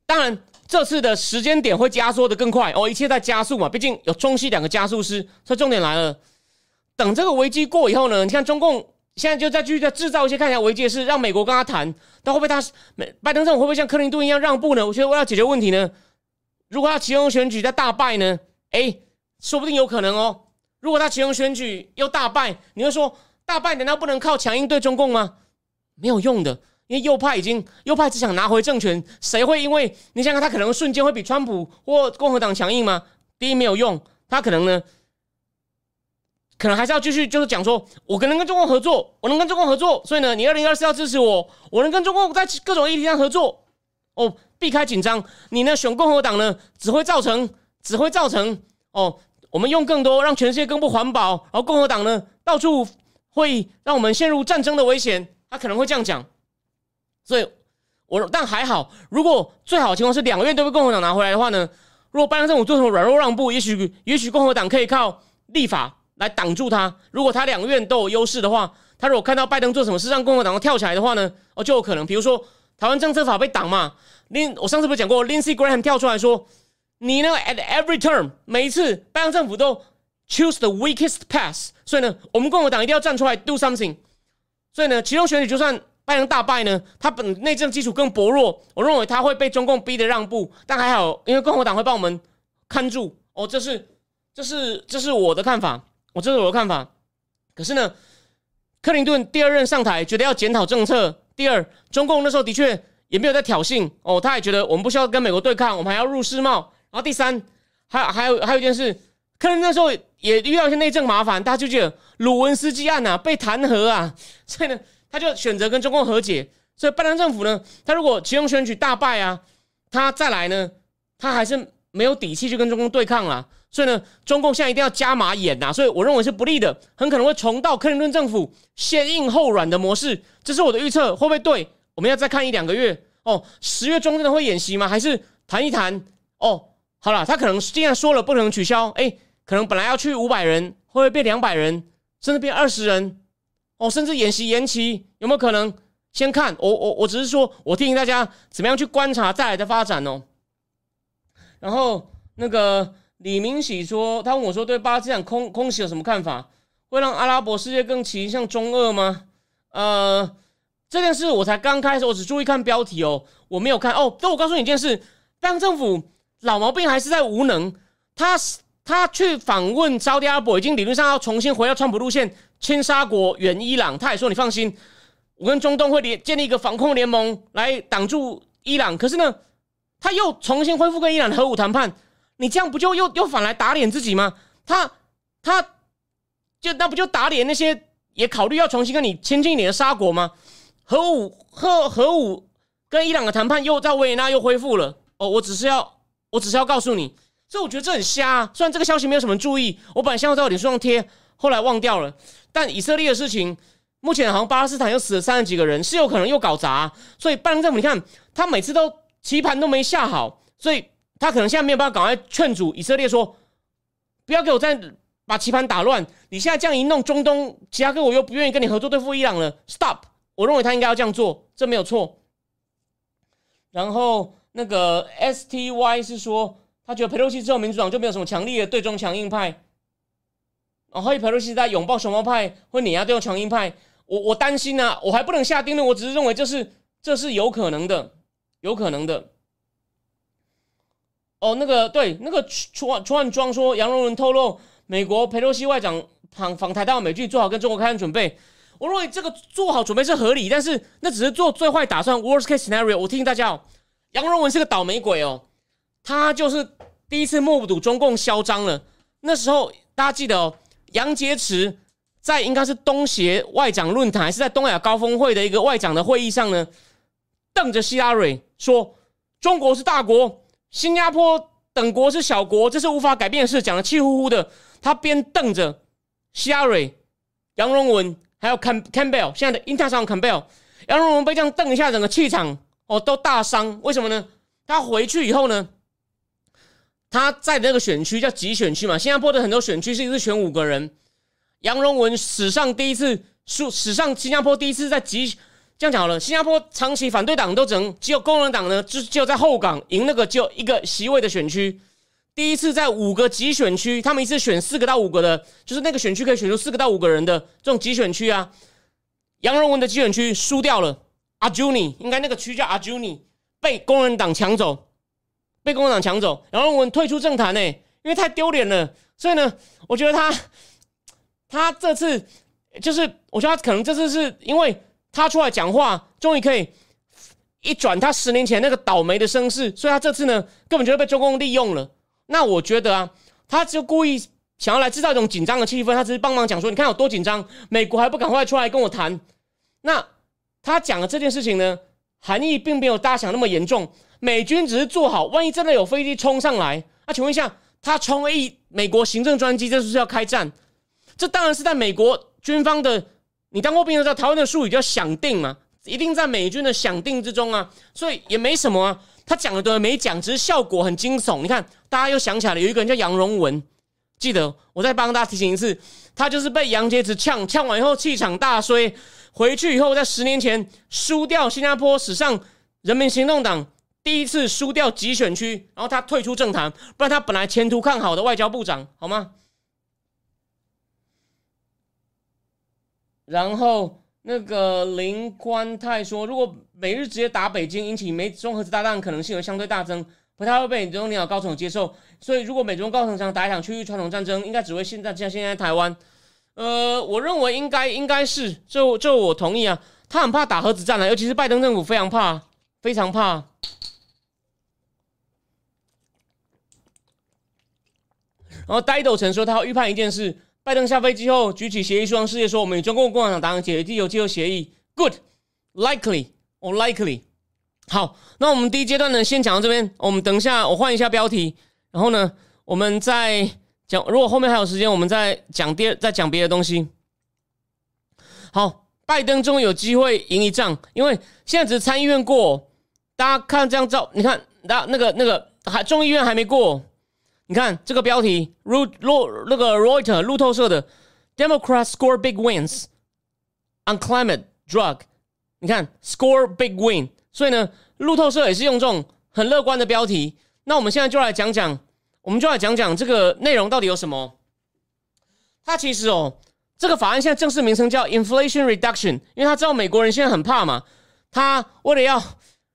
当然，这次的时间点会加缩的更快哦，一切在加速嘛。毕竟有中西两个加速师。所以重点来了，等这个危机过以后呢，你看中共。现在就再继续在制造一些看起来危机的事，让美国跟他谈。但会不会他拜登政府会不会像克林顿一样让步呢？我觉得我要解决问题呢。如果他其中选举在大败呢？哎，说不定有可能哦。如果他其中选举又大败，你会说大败难道不能靠强硬对中共吗？没有用的，因为右派已经右派只想拿回政权，谁会因为你想想他可能瞬间会比川普或共和党强硬吗？第一没有用，他可能呢？可能还是要继续，就是讲说，我可能跟中国合作，我能跟中国合作，所以呢，你二零二四要支持我，我能跟中国在各种议题上合作，哦，避开紧张。你呢，选共和党呢，只会造成，只会造成，哦，我们用更多，让全世界更不环保，然后共和党呢，到处会让我们陷入战争的危险，他可能会这样讲。所以，我但还好，如果最好的情况是两个院都被共和党拿回来的话呢？如果拜登政府做什么软弱让步，也许也许共和党可以靠立法来挡住他。如果他两个院都有优势的话，他如果看到拜登做什么事让共和党跳起来的话呢？哦，就有可能，比如说台湾政策法被挡嘛。林，我上次不是讲过，Linsey Graham 跳出来说，你呢？At every term，每一次拜登政府都 choose the weakest path，所以呢，我们共和党一定要站出来 do something。所以呢，其中选举就算拜登大败呢，他本内政基础更薄弱，我认为他会被中共逼得让步，但还好，因为共和党会帮我们看住。哦，这是，这是，这是我的看法，我这是我的看法。可是呢，克林顿第二任上台，觉得要检讨政策。第二，中共那时候的确。也没有在挑衅哦，他也觉得我们不需要跟美国对抗，我们还要入世贸。然后第三，还还有还有一件事，可能那时候也遇到一些内政麻烦，大家就觉得鲁文斯基案啊被弹劾啊，所以呢，他就选择跟中共和解。所以拜登政府呢，他如果其中选举大败啊，他再来呢，他还是没有底气去跟中共对抗了。所以呢，中共现在一定要加码演呐，所以我认为是不利的，很可能会重蹈克林顿政府先硬后软的模式。这是我的预测，会不会对？我们要再看一两个月哦，十月中真的会演习吗？还是谈一谈？哦，好了，他可能既然说了不能取消，哎，可能本来要去五百人，会不会变两百人，甚至变二十人？哦，甚至演习延期，有没有可能？先看，我我我只是说，我提醒大家怎么样去观察再来的发展哦。然后那个李明喜说，他问我说，对巴基斯坦空空袭有什么看法？会让阿拉伯世界更倾向中俄吗？呃。这件事我才刚开始，我只注意看标题哦，我没有看哦。但我告诉你一件事，拜登政府老毛病还是在无能。他他去访问沙特阿拉伯，已经理论上要重新回到川普路线，亲沙国远伊朗。他也说你放心，我跟中东会联建立一个防空联盟来挡住伊朗。可是呢，他又重新恢复跟伊朗的核武谈判，你这样不就又又反来打脸自己吗？他他就那不就打脸那些也考虑要重新跟你亲近你的沙国吗？核武核核武跟伊朗的谈判又在维也纳又恢复了哦，我只是要我只是要告诉你，所以我觉得这很瞎。虽然这个消息没有什么注意，我本来想要在脸书上贴，后来忘掉了。但以色列的事情，目前好像巴勒斯坦又死了三十几个人，是有可能又搞砸。所以拜登政府，你看他每次都棋盘都没下好，所以他可能现在没有办法赶快劝阻以色列说，不要给我再把棋盘打乱。你现在这样一弄，中东其他各国又不愿意跟你合作对付伊朗了，Stop。我认为他应该要这样做，这没有错。然后那个 S T Y 是说，他觉得佩洛西之后，民主党就没有什么强力的对中强硬派。然后佩洛西在拥抱熊猫派会碾压对中强硬派，我我担心呢，我还不能下定论，我只是认为这是这是有可能的，有可能的。哦，那个对，那个出出汉庄说，杨荣文透露，美国佩洛西外长访访台到美剧，做好跟中国开战准备。我认为这个做好准备是合理，但是那只是做最坏打算 （worst case scenario）。我提醒大家哦，杨荣文是个倒霉鬼哦，他就是第一次目睹中共嚣张了。那时候大家记得哦，杨洁篪在应该是东协外长论坛，还是在东亚高峰会的一个外长的会议上呢，瞪着希拉蕊说：“中国是大国，新加坡等国是小国，这是无法改变的事。”讲的气呼呼的，他边瞪着希亚蕊、杨荣文。还有 Cam Campbell，现在的 Intel，Campbell 杨荣文被这样瞪一下，整个气场哦都大伤。为什么呢？他回去以后呢，他在那个选区叫集选区嘛，新加坡的很多选区是一次选五个人。杨荣文史上第一次输，史上新加坡第一次在集这样讲好了，新加坡长期反对党都只能只有工人党呢，就只有在后港赢那个只有一个席位的选区。第一次在五个集选区，他们一次选四个到五个的，就是那个选区可以选出四个到五个人的这种集选区啊。杨荣文的集选区输掉了，阿朱尼应该那个区叫阿朱尼，被工人党抢走，被工人党抢走，杨荣文退出政坛呢，因为太丢脸了。所以呢，我觉得他他这次就是，我觉得他可能这次是因为他出来讲话，终于可以一转他十年前那个倒霉的声势，所以他这次呢根本就被中共利用了。那我觉得啊，他就故意想要来制造一种紧张的气氛，他只是帮忙讲说，你看有多紧张，美国还不赶快出来跟我谈。那他讲的这件事情呢，含义并没有大家想那么严重。美军只是做好，万一真的有飞机冲上来，那请问一下，他冲一美国行政专机，这是不是要开战？这当然是在美国军方的，你当过兵的知道，台湾的术语叫“想定”嘛，一定在美军的想定之中啊，所以也没什么啊。他讲的都没讲，只是效果很惊悚。你看，大家又想起来了，有一个人叫杨荣文，记得我再帮大家提醒一次，他就是被杨洁篪呛，呛完以后气场大衰，回去以后在十年前输掉新加坡史上人民行动党第一次输掉集选区，然后他退出政坛，不然他本来前途看好的外交部长，好吗？然后那个林冠泰说，如果美日直接打北京，引起美中核子大战可能性会相对大增，不太会被美中领导高层接受。所以，如果美中高层想打一场区域传统战争，应该只会现在像现在台湾。呃，我认为应该应该是，这这我同意啊。他很怕打核子战啊，尤其是拜登政府非常怕，非常怕。然后呆斗曾说，他要预判一件事。拜登下飞机后举起协议书世界说：“我们与中共共产党达成解地有机会协议。” Good, likely or likely。好，那我们第一阶段呢，先讲到这边。我们等一下，我换一下标题，然后呢，我们再讲。如果后面还有时间，我们再讲第二，再讲别的东西。好，拜登终于有机会赢一仗，因为现在只是参议院过。大家看这张照，你看，那那个那个还众议院还没过。你看这个标题，路路那个 Reuters 路透社的 Democrats score big wins on climate drug。你看 score big win，所以呢，路透社也是用这种很乐观的标题。那我们现在就来讲讲，我们就来讲讲这个内容到底有什么。它其实哦，这个法案现在正式名称叫 Inflation Reduction，因为他知道美国人现在很怕嘛，他为了要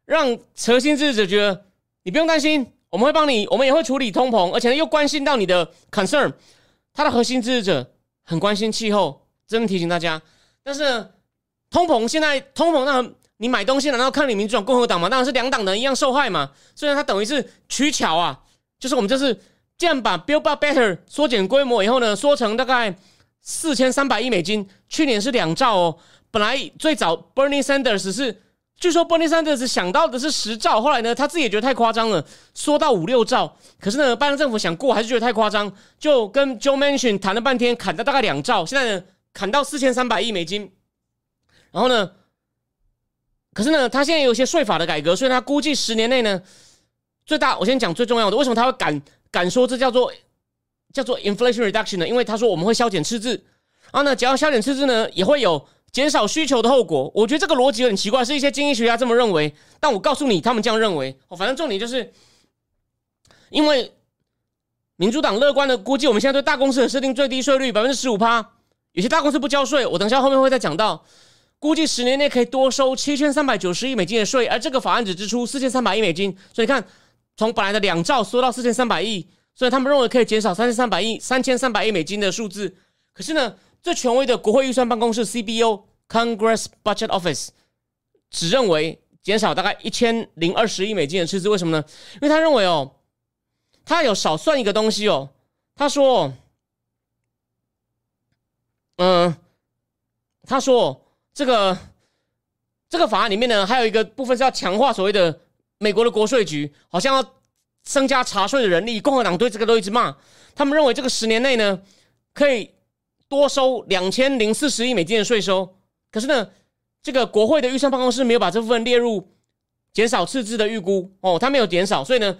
让核心支持者觉得你不用担心。我们会帮你，我们也会处理通膨，而且呢又关心到你的 concern。他的核心支持者很关心气候，真的提醒大家。但是通膨现在通膨，那你买东西难道看你民主、共和党吗？当然是两党的一样受害嘛。虽然他等于是取巧啊，就是我们就是这样把 Build Back Better 缩减规模以后呢，缩成大概四千三百亿美金。去年是两兆哦，本来最早 Bernie Sanders 是。据说 Bernie Sanders 想到的是十兆，后来呢，他自己也觉得太夸张了，缩到五六兆。可是呢，拜登政府想过还是觉得太夸张，就跟 Joe Manchin 谈了半天，砍到大概两兆，现在呢，砍到四千三百亿美金。然后呢，可是呢，他现在有一些税法的改革，所以他估计十年内呢，最大我先讲最重要的，为什么他会敢敢说这叫做叫做 inflation reduction 呢？因为他说我们会削减赤字，然后呢，只要削减赤字呢，也会有。减少需求的后果，我觉得这个逻辑很奇怪，是一些经济学家这么认为，但我告诉你，他们这样认为。反正重点就是，因为民主党乐观的估计，我们现在对大公司的设定最低税率百分之十五趴，有些大公司不交税，我等下后面会再讲到，估计十年内可以多收七千三百九十亿美金的税，而这个法案只支出四千三百亿美金，所以看从本来的两兆缩到四千三百亿，所以他们认为可以减少三千三百亿三千三百亿美金的数字，可是呢？最权威的国会预算办公室 （CBO, Congress Budget Office） 只认为减少大概一千零二十亿美金的赤字，为什么呢？因为他认为哦，他有少算一个东西哦。他说，嗯，他说这个这个法案里面呢，还有一个部分是要强化所谓的美国的国税局，好像要增加查税的人力。共和党对这个都一直骂，他们认为这个十年内呢，可以。多收两千零四十亿美金的税收，可是呢，这个国会的预算办公室没有把这部分列入减少赤字的预估。哦，他没有减少，所以呢，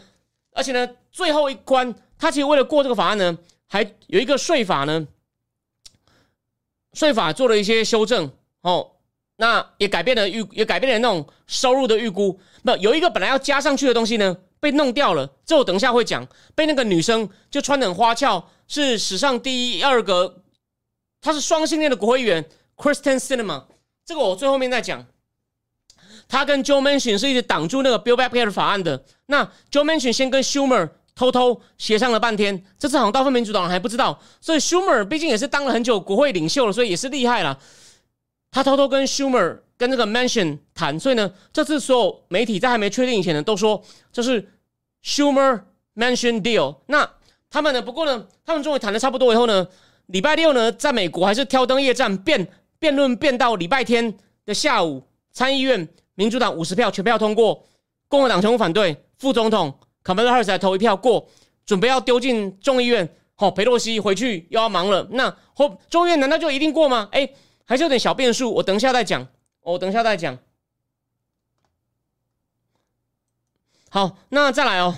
而且呢，最后一关，他其实为了过这个法案呢，还有一个税法呢，税法做了一些修正。哦，那也改变了预，也改变了那种收入的预估，那有一个本来要加上去的东西呢，被弄掉了，这我等一下会讲，被那个女生就穿的很花俏，是史上第一二个。他是双性恋的国会议员 Kristen Cinema，这个我最后面再讲。他跟 Joe Manchin 是一直挡住那个 Build Back Better 法案的。那 Joe Manchin 先跟 Schumer 偷偷协商了半天，这次好像大部分民主党人还不知道。所以 Schumer 毕竟也是当了很久国会领袖了，所以也是厉害了。他偷偷跟 Schumer 跟这个 Manchin 谈，所以呢，这次所有媒体在还没确定以前呢，都说这是 Schumer Manchin Deal。那他们呢？不过呢，他们终于谈的差不多以后呢？礼拜六呢，在美国还是挑灯夜战，辩辩论辩到礼拜天的下午，参议院民主党五十票全票通过，共和党全部反对，副总统卡梅拉·哈里斯还投一票过，准备要丢进众议院。好、哦，裴洛西回去又要忙了。那后众议院难道就一定过吗？哎、还是有点小变数，我等一下再讲、哦。我等一下再讲。好，那再来哦。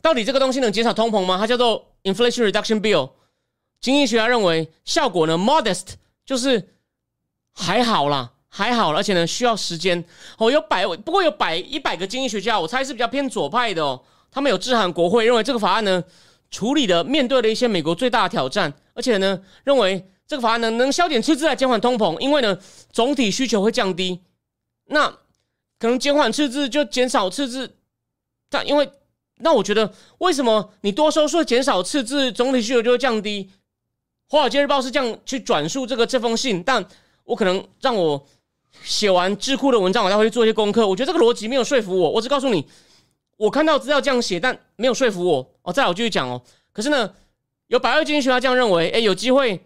到底这个东西能减少通膨吗？它叫做 Inflation Reduction Bill。经济学家认为效果呢 modest，就是还好啦，还好，而且呢需要时间。哦，有百不过有百一百个经济学家，我猜是比较偏左派的哦。他们有致函国会，认为这个法案呢处理的面对了一些美国最大的挑战，而且呢认为这个法案呢能消减赤字来减缓通膨，因为呢总体需求会降低。那可能减缓赤字就减少赤字，但因为。那我觉得，为什么你多收税减少赤字，总体需求就会降低？华尔街日报是这样去转述这个这封信，但我可能让我写完智库的文章，我再回去做一些功课。我觉得这个逻辑没有说服我。我只告诉你，我看到资料这样写，但没有说服我。哦，再来我继续讲哦。可是呢，有百位经济学家这样认为，哎，有机会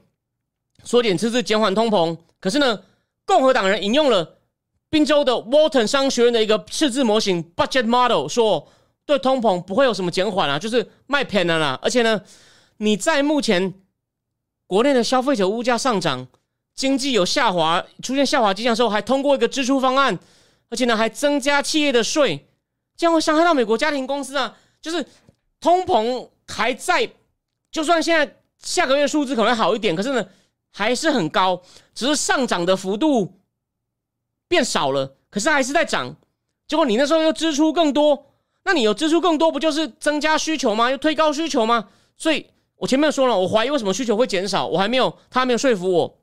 缩减赤字，减缓通膨。可是呢，共和党人引用了宾州的 Walton 商学院的一个赤字模型 （Budget Model） 说。对通膨不会有什么减缓啊，就是卖偏了啦。而且呢，你在目前国内的消费者物价上涨、经济有下滑、出现下滑迹象的时候，还通过一个支出方案，而且呢还增加企业的税，这样会伤害到美国家庭公司啊。就是通膨还在，就算现在下个月数字可能好一点，可是呢还是很高，只是上涨的幅度变少了，可是还是在涨。结果你那时候又支出更多。那你有支出更多，不就是增加需求吗？又推高需求吗？所以我前面说了，我怀疑为什么需求会减少，我还没有，他还没有说服我。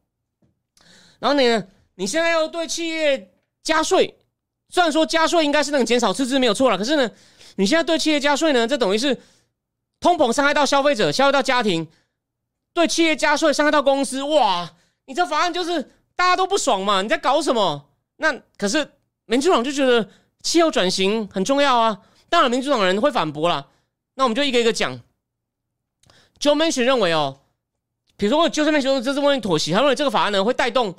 然后你呢，你现在要对企业加税，虽然说加税应该是能减少赤字没有错了，可是呢，你现在对企业加税呢，这等于是通膨伤害到消费者，伤害到家庭，对企业加税伤害到公司，哇！你这法案就是大家都不爽嘛？你在搞什么？那可是民主党就觉得气候转型很重要啊。当然，民主党人会反驳了。那我们就一个一个讲。Joe Manchin 认为哦，比如说，Joe Manchin 这是问妥协，他认为这个法案呢会带动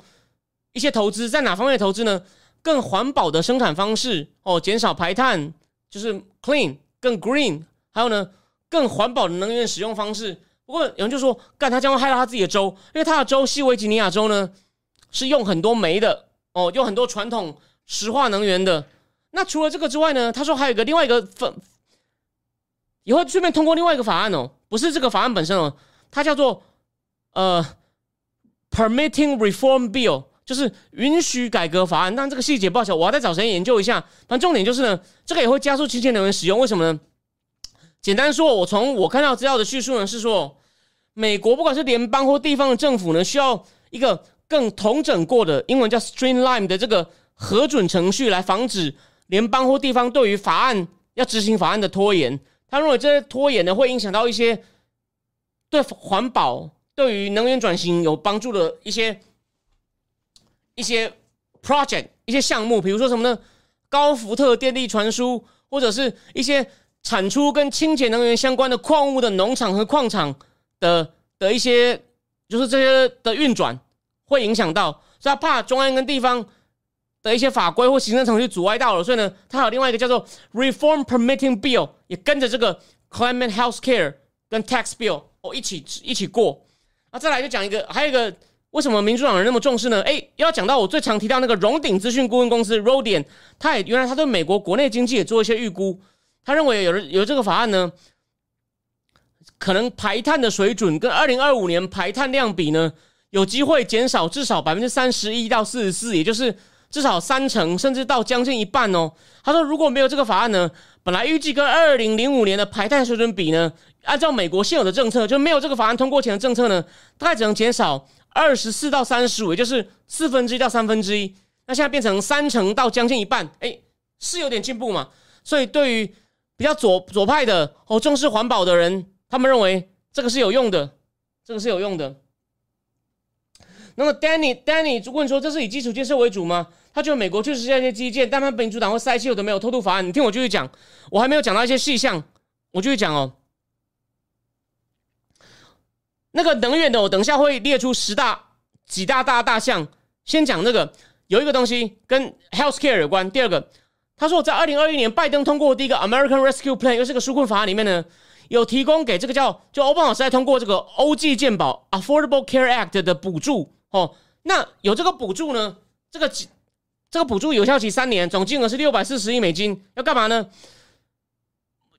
一些投资，在哪方面的投资呢？更环保的生产方式哦，减少排碳，就是 clean 更 green，还有呢更环保的能源使用方式。不过有人就说，干他将会害到他自己的州，因为他的州西维吉尼亚州呢是用很多煤的哦，用很多传统石化能源的。那除了这个之外呢？他说还有一个另外一个分，以后顺便通过另外一个法案哦，不是这个法案本身哦，它叫做呃 Permitting Reform Bill，就是允许改革法案。但这个细节不好我要再找时间研究一下。反正重点就是呢，这个也会加速清洁能源使用。为什么呢？简单说，我从我看到资料的叙述呢是说，美国不管是联邦或地方的政府呢，需要一个更同整过的英文叫 Streamline 的这个核准程序来防止。联邦或地方对于法案要执行法案的拖延，他认为这些拖延呢会影响到一些对环保、对于能源转型有帮助的一些一些 project、一些项目，比如说什么呢？高福特电力传输，或者是一些产出跟清洁能源相关的矿物的农场和矿场的的一些，就是这些的运转会影响到，所以他怕中央跟地方。一些法规或行政程序阻碍到了，所以呢，它有另外一个叫做 Reform Permitting Bill，也跟着这个 Climate Health Care 跟 Tax Bill 哦一起一起过。那再来就讲一个，还有一个为什么民主党人那么重视呢？哎，要讲到我最常提到那个荣鼎资讯顾问公司 Rodian，他也原来他对美国国内经济也做一些预估，他认为有有这个法案呢，可能排碳的水准跟二零二五年排碳量比呢，有机会减少至少百分之三十一到四十四，也就是。至少三成，甚至到将近一半哦。他说，如果没有这个法案呢，本来预计跟二零零五年的排碳水准比呢，按照美国现有的政策，就没有这个法案通过前的政策呢，大概只能减少二十四到三十五，也就是四分之一到三分之一。那现在变成三成到将近一半，哎，是有点进步嘛。所以对于比较左左派的哦，重视环保的人，他们认为这个是有用的，这个是有用的。那么，Danny Danny 问说：“这是以基础建设为主吗？”他觉得美国确实是一些基建，但他民主党会塞气，有的没有偷渡法案。你听我继续讲，我还没有讲到一些细项，我继续讲哦。那个能源的，我等一下会列出十大几大大大项。先讲那个有一个东西跟 healthcare 有关。第二个，他说在二零二一年拜登通过第一个 American Rescue Plan，又是个纾困法案里面呢，有提供给这个叫就奥巴马时代通过这个欧记健保 Affordable Care Act 的补助。哦，那有这个补助呢？这个这个补助有效期三年，总金额是六百四十亿美金，要干嘛呢？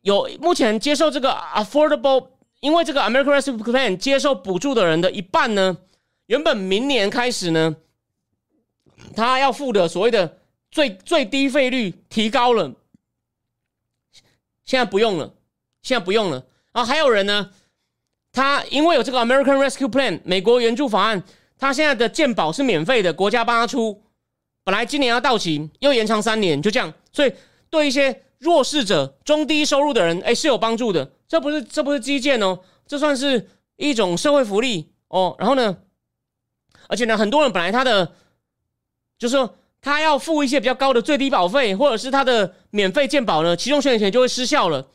有目前接受这个 affordable，因为这个 American Rescue Plan 接受补助的人的一半呢，原本明年开始呢，他要付的所谓的最最低费率提高了，现在不用了，现在不用了。啊还有人呢，他因为有这个 American Rescue Plan 美国援助法案，他现在的健保是免费的，国家帮他出。本来今年要到期，又延长三年，就这样。所以对一些弱势者、中低收入的人，哎，是有帮助的。这不是这不是基建哦，这算是一种社会福利哦。然后呢，而且呢，很多人本来他的就是说他要付一些比较高的最低保费，或者是他的免费健保呢，其中选择权就会失效了。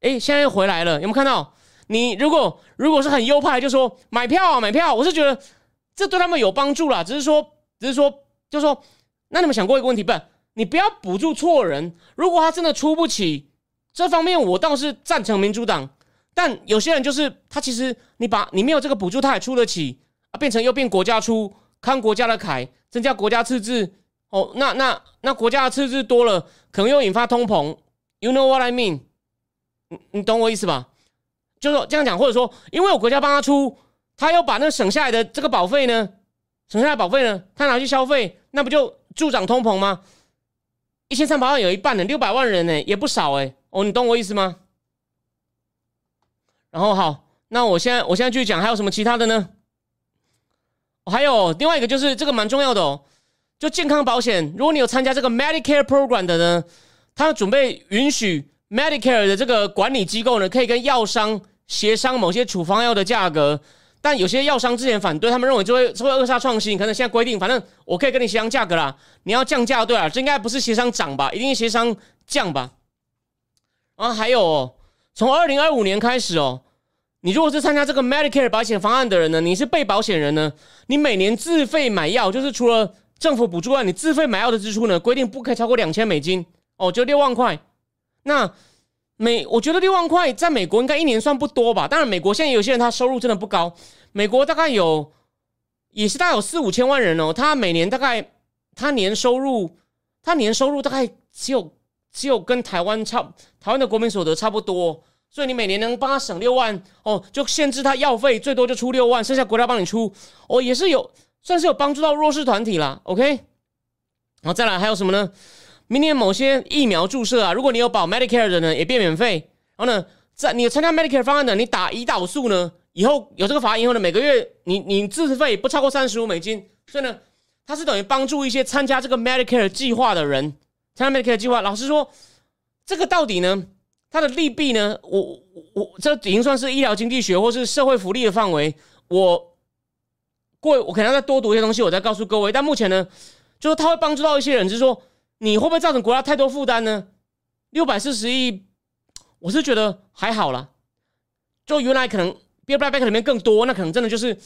哎，现在又回来了，有没有看到？你如果如果是很优派，就说买票啊，买票。我是觉得这对他们有帮助啦，只是说，只是说。就说，那你们想过一个问题不？你不要补助错人。如果他真的出不起，这方面我倒是赞成民主党。但有些人就是他，其实你把你没有这个补助，他也出得起啊，变成又变国家出，看国家的凯，增加国家赤字。哦，那那那国家的赤字多了，可能又引发通膨。You know what I mean？你你懂我意思吧？就是说这样讲，或者说，因为我国家帮他出，他又把那省下来的这个保费呢？省下来保费呢？他拿去消费，那不就助长通膨吗？一千三百万有一半呢，六百万人呢，也不少哎。哦，你懂我意思吗？然后好，那我现在我现在继续讲，还有什么其他的呢？还有另外一个就是这个蛮重要的哦，就健康保险。如果你有参加这个 Medicare Program 的呢，他准备允许 Medicare 的这个管理机构呢，可以跟药商协商某些处方药的价格。但有些药商之前反对，他们认为就会就会扼杀创新。可能现在规定，反正我可以跟你协商价格啦。你要降价，对啊，这应该不是协商涨吧？一定协商降吧？然后还有，从二零二五年开始哦，你如果是参加这个 Medicare 保险方案的人呢，你是被保险人呢，你每年自费买药，就是除了政府补助外，你自费买药的支出呢，规定不可以超过两千美金哦，就六万块。那美，我觉得六万块在美国应该一年算不多吧。当然，美国现在有些人他收入真的不高。美国大概有，也是大概有四五千万人哦。他每年大概他年收入，他年收入大概只有只有跟台湾差台湾的国民所得差不多。所以你每年能帮他省六万哦，就限制他药费最多就出六万，剩下国家帮你出哦，也是有算是有帮助到弱势团体啦。OK，然后再来还有什么呢？明年某些疫苗注射啊，如果你有保 Medicare 的呢，也变免费。然后呢，在你参加 Medicare 方案的，你打胰岛素呢，以后有这个法案以后呢，每个月你你自费不超过三十五美金。所以呢，它是等于帮助一些参加这个 Medicare 计划的人参加 Medicare 计划。老实说，这个到底呢，它的利弊呢，我我这已经算是医疗经济学或是社会福利的范围。我过我可能要再多读一些东西，我再告诉各位。但目前呢，就是它会帮助到一些人，就是说。你会不会造成国家太多负担呢？六百四十亿，我是觉得还好啦。就原来可能 Bill b a c k 里面更多，那可能真的就是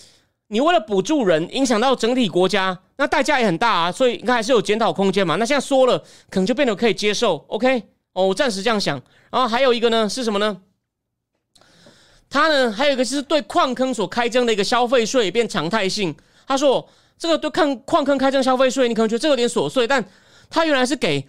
你为了补助人，影响到整体国家，那代价也很大啊。所以应该还是有检讨空间嘛。那现在说了，可能就变得可以接受。OK，哦，我暂时这样想。然后还有一个呢，是什么呢？他呢，还有一个是对矿坑所开征的一个消费税变常态性。他说这个对矿矿坑开征消费税，你可能觉得这有点琐碎，但他原来是给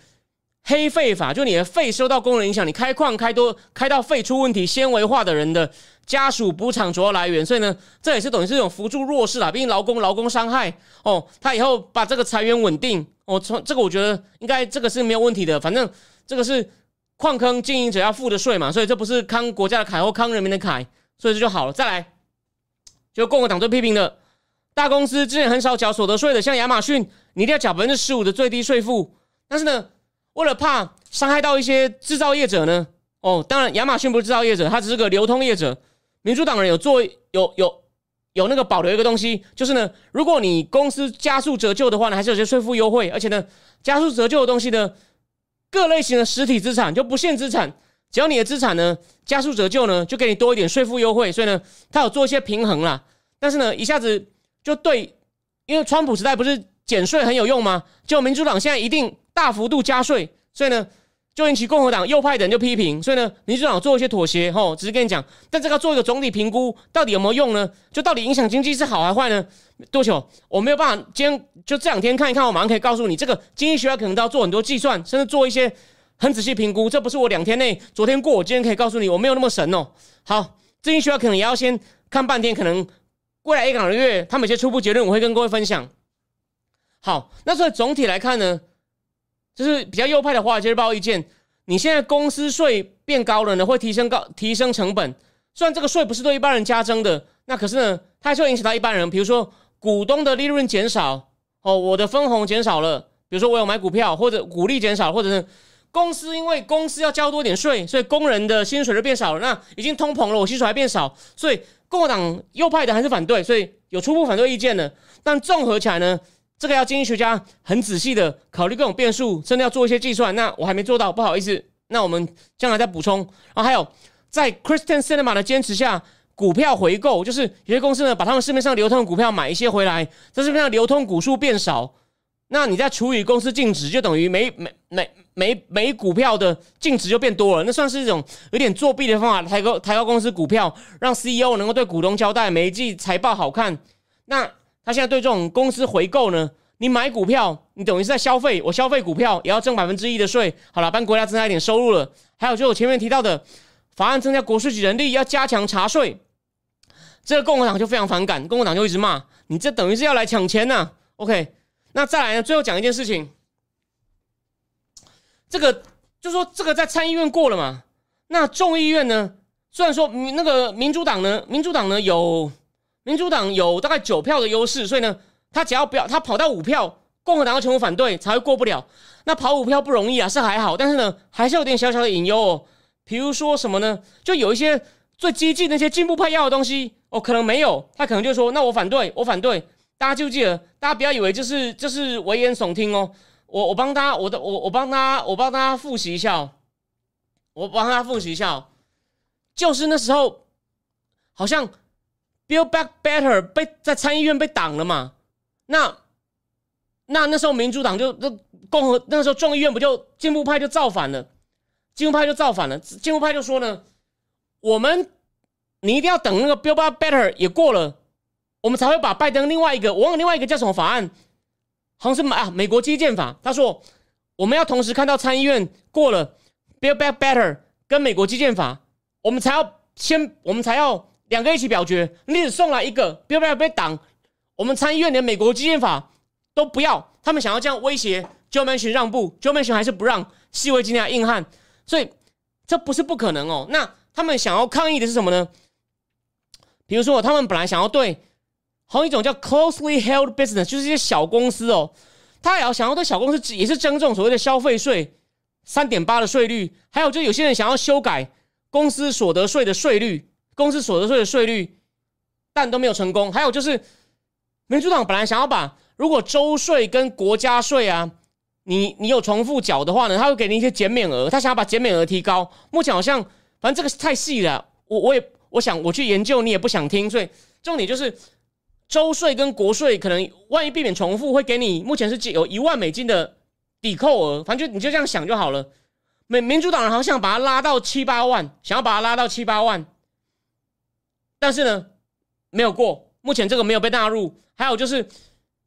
黑肺法，就你的肺受到工人影响，你开矿开多开到肺出问题、纤维化的人的家属补偿主要来源，所以呢，这也是等于是一种扶助弱势啦，毕竟劳工劳工伤害哦，他以后把这个裁员稳定哦，从这个我觉得应该这个是没有问题的，反正这个是矿坑经营者要付的税嘛，所以这不是康国家的凯或康人民的凯，所以这就好了。再来，就共和党最批评的大公司之前很少缴所得税的，像亚马逊。你一定要缴百分之十五的最低税负，但是呢，为了怕伤害到一些制造业者呢，哦，当然亚马逊不是制造业者，它只是个流通业者。民主党人有做有有有那个保留一个东西，就是呢，如果你公司加速折旧的话呢，还是有些税负优惠，而且呢，加速折旧的东西呢，各类型的实体资产就不限资产，只要你的资产呢加速折旧呢，就给你多一点税负优惠。所以呢，他有做一些平衡啦，但是呢，一下子就对，因为川普时代不是。减税很有用吗？就民主党现在一定大幅度加税，所以呢，就引起共和党右派的人就批评，所以呢，民主党做一些妥协，吼，只是跟你讲，但这个做一个总体评估，到底有没有用呢？就到底影响经济是好还坏呢？多久？我没有办法，今天就这两天看一看，我马上可以告诉你，这个经济学家可能都要做很多计算，甚至做一些很仔细评估。这不是我两天内，昨天过，我今天可以告诉你，我没有那么神哦。好，经济学家可能也要先看半天，可能未来一两个月，他们一些初步结论，我会跟各位分享。好，那所以总体来看呢？就是比较右派的华尔街日报意见，你现在公司税变高了呢，会提升高提升成本。虽然这个税不是对一般人加征的，那可是呢，它还是会影响到一般人。比如说股东的利润减少，哦，我的分红减少了。比如说我有买股票，或者股利减少，或者是公司因为公司要交多点税，所以工人的薪水就变少了。那已经通膨了，我薪水还变少，所以共和党右派的还是反对，所以有初步反对意见的。但综合起来呢？这个要经济学家很仔细的考虑各种变数，真的要做一些计算。那我还没做到，不好意思。那我们将来再补充。然后还有，在 Christian Cinema 的坚持下，股票回购就是有些公司呢，把他们市面上流通的股票买一些回来，在市面上流通股数变少，那你再除以公司净值，就等于每每每每每股票的净值就变多了。那算是一种有点作弊的方法，抬高抬高公司股票，让 CEO 能够对股东交代，每一季财报好看。那他现在对这种公司回购呢？你买股票，你等于是在消费，我消费股票也要挣百分之一的税。好了，帮国家增加一点收入了。还有就是我前面提到的法案增加国税局人力，要加强查税。这个共和党就非常反感，共和党就一直骂你，这等于是要来抢钱呐。OK，那再来呢？最后讲一件事情，这个就说这个在参议院过了嘛？那众议院呢？虽然说那个民主党呢，民主党呢有。民主党有大概九票的优势，所以呢，他只要不要他跑到五票，共和党要全部反对才会过不了。那跑五票不容易啊，是还好，但是呢，还是有点小小的隐忧哦。比如说什么呢？就有一些最激进那些进步派要的东西哦，可能没有，他可能就说那我反对，我反对。大家就记得，大家不要以为就是就是危言耸听哦。我我帮大家，我的我我帮他，我帮大家复习一下，哦我帮他复习一下，哦就是那时候好像。Build Back Better 被在参议院被挡了嘛？那那那时候民主党就那共和那时候众议院不就进步派就造反了？进步派就造反了。进步派就说呢，我们你一定要等那个 Build Back Better 也过了，我们才会把拜登另外一个我忘了另外一个叫什么法案，好像是啊美国基建法。他说我们要同时看到参议院过了 Build Back Better 跟美国基建法，我们才要先我们才要。两个一起表决，你只送来一个，不要不要被挡。我们参议院连美国基建法都不要，他们想要这样威胁 Joe Manchin 让步，Joe Manchin 还是不让，细微今天硬汉，所以这不是不可能哦。那他们想要抗议的是什么呢？比如说，他们本来想要对，还有一种叫 closely held business，就是一些小公司哦，他也要想要对小公司也是征这种所谓的消费税三点八的税率，还有就有些人想要修改公司所得税的税率。公司所得税的税率，但都没有成功。还有就是，民主党本来想要把如果州税跟国家税啊，你你有重复缴的话呢，他会给你一些减免额。他想要把减免额提高。目前好像，反正这个太细了，我我也我想我去研究，你也不想听。所以重点就是，州税跟国税可能万一避免重复，会给你目前是有一万美金的抵扣额。反正就你就这样想就好了。民民主党人好像把它拉到七八万，想要把它拉到七八万。但是呢，没有过。目前这个没有被纳入。还有就是，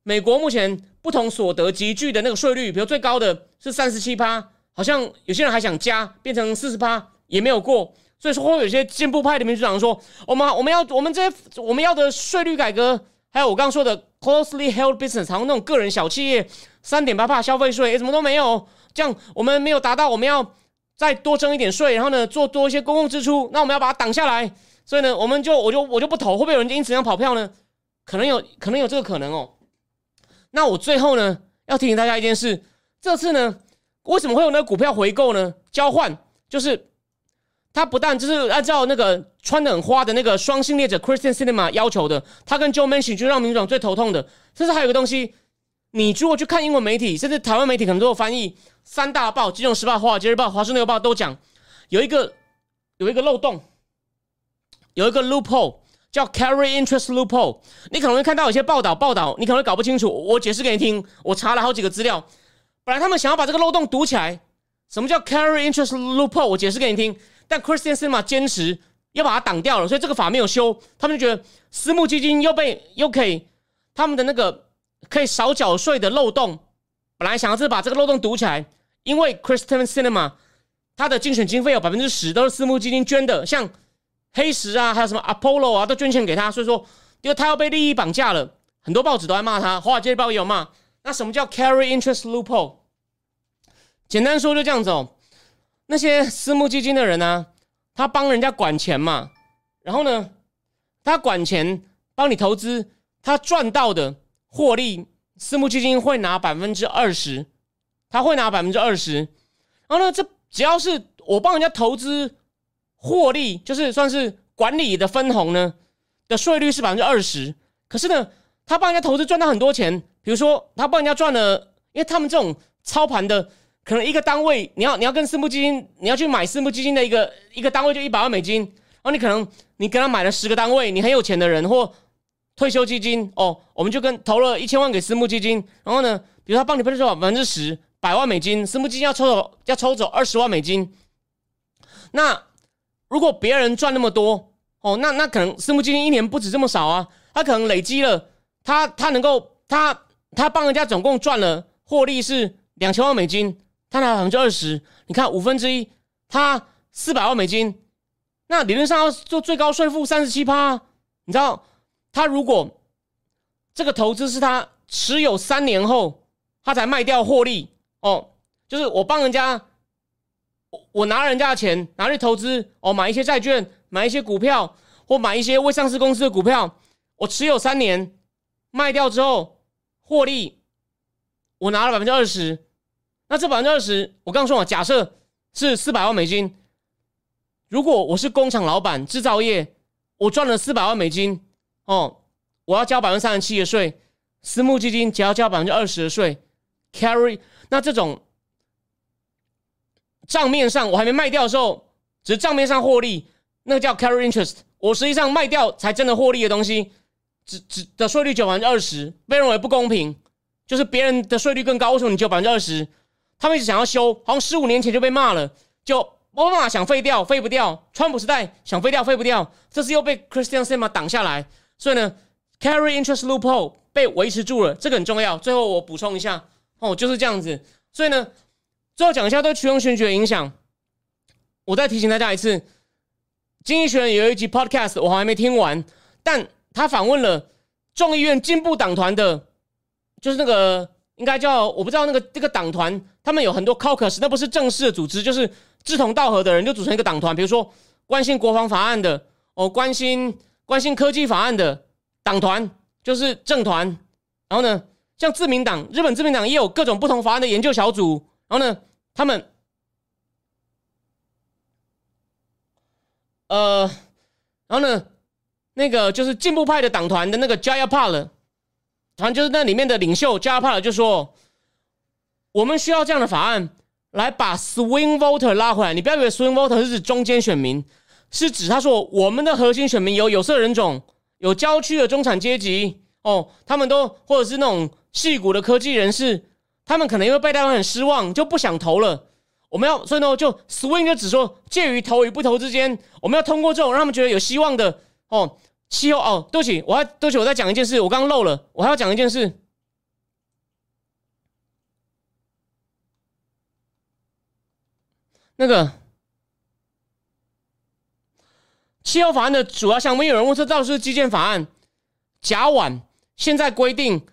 美国目前不同所得集聚的那个税率，比如最高的是三十七趴，好像有些人还想加变成四十趴，也没有过。所以说会有些进步派的民主党说，我们我们要我们这些我们要的税率改革，还有我刚刚说的 closely held business，好像那种个人小企业三点八帕消费税，什么都没有，这样我们没有达到我们要再多征一点税，然后呢做多一些公共支出，那我们要把它挡下来。所以呢，我们就我就我就不投，会不会有人因此样跑票呢？可能有可能有这个可能哦。那我最后呢，要提醒大家一件事：这次呢，为什么会有那个股票回购呢？交换就是他不但就是按照那个穿的很花的那个双性恋者 Christian Cinema 要求的，他跟 Joe Manchin 就让民主党最头痛的。甚至还有个东西，你如果去看英文媒体，甚至台湾媒体可能都有翻译，三大报《金融时报》、《华尔街日报》、《华盛顿邮报》都讲有一个有一个漏洞。有一个 loophole 叫 carry interest loophole，你可能会看到有些报道报道，你可能会搞不清楚。我解释给你听。我查了好几个资料，本来他们想要把这个漏洞堵起来，什么叫 carry interest loophole？我解释给你听。但 Christian Cinema 坚持要把它挡掉了，所以这个法没有修。他们就觉得私募基金又被又可以他们的那个可以少缴税的漏洞，本来想要是把这个漏洞堵起来，因为 Christian Cinema 它的竞选经费有百分之十都是私募基金捐的，像黑石啊，还有什么 Apollo 啊，都捐钱给他，所以说因为他要被利益绑架了，很多报纸都在骂他，华尔街日报也有骂。那什么叫 carry interest loophole？简单说就这样子哦。那些私募基金的人呢，他帮人家管钱嘛，然后呢，他管钱帮你投资，他赚到的获利，私募基金会拿百分之二十，他会拿百分之二十。然后呢，这只要是我帮人家投资获利，就是算是管理的分红呢的税率是百分之二十。可是呢，他帮人家投资赚到很多钱，比如说他帮人家赚了，因为他们这种操盘的。可能一个单位，你要你要跟私募基金，你要去买私募基金的一个一个单位就一百万美金，然后你可能你跟他买了十个单位，你很有钱的人或退休基金哦，我们就跟投了一千万给私募基金，然后呢，比如他帮你分走百分之十，百万美金，私募基金要抽走要抽走二十万美金，那如果别人赚那么多哦，那那可能私募基金一年不止这么少啊，他可能累积了他他能够他他帮人家总共赚了获利是两千万美金。他拿百分之二十，你看五分之一，他四百万美金，那理论上要做最高税负三十七趴。你知道，他如果这个投资是他持有三年后，他才卖掉获利哦，就是我帮人家，我我拿人家的钱拿去投资哦，买一些债券，买一些股票，或买一些未上市公司的股票，我持有三年，卖掉之后获利，我拿了百分之二十。那这百分之二十，我刚刚说嘛，假设是四百万美金。如果我是工厂老板，制造业，我赚了四百万美金，哦，我要交百分之三十七的税，私募基金只要交百分之二十的税，carry。那这种账面上我还没卖掉的时候，只是账面上获利，那个叫 carry interest。我实际上卖掉才真的获利的东西，只只的税率就百分之二十，被认为不公平，就是别人的税率更高，为什么你就百分之二十？他们一直想要修，好像十五年前就被骂了，就奥巴马想废掉，废不掉；川普时代想废掉，废不掉。这次又被 Christian Sema 挡下来，所以呢，Carry Interest Loophole 被维持住了，这个很重要。最后我补充一下，哦，就是这样子。所以呢，最后讲一下对区域选举的影响。我再提醒大家一次，经济学人有一集 Podcast 我还没听完，但他访问了众议院进步党团的，就是那个。应该叫我不知道那个这个党团，他们有很多 caucus，那不是正式的组织，就是志同道合的人就组成一个党团。比如说关心国防法案的，哦，关心关心科技法案的党团就是政团。然后呢，像自民党，日本自民党也有各种不同法案的研究小组。然后呢，他们呃，然后呢，那个就是进步派的党团的那个 Jayapal。反正就是那里面的领袖加帕尔就说：“我们需要这样的法案来把 swing voter 拉回来。你不要以为 swing voter 是指中间选民，是指他说我们的核心选民有有色人种、有郊区的中产阶级哦，他们都或者是那种戏骨的科技人士，他们可能因为被大家很失望，就不想投了。我们要所以呢，就 swing 就只说介于投与不投之间，我们要通过这种让他们觉得有希望的哦。”气候哦，对不起，我还对不起，我再讲一件事，我刚刚漏了，我还要讲一件事。那个气候法案的主要项目，有人问说，到底是基建法案？甲烷现在规定，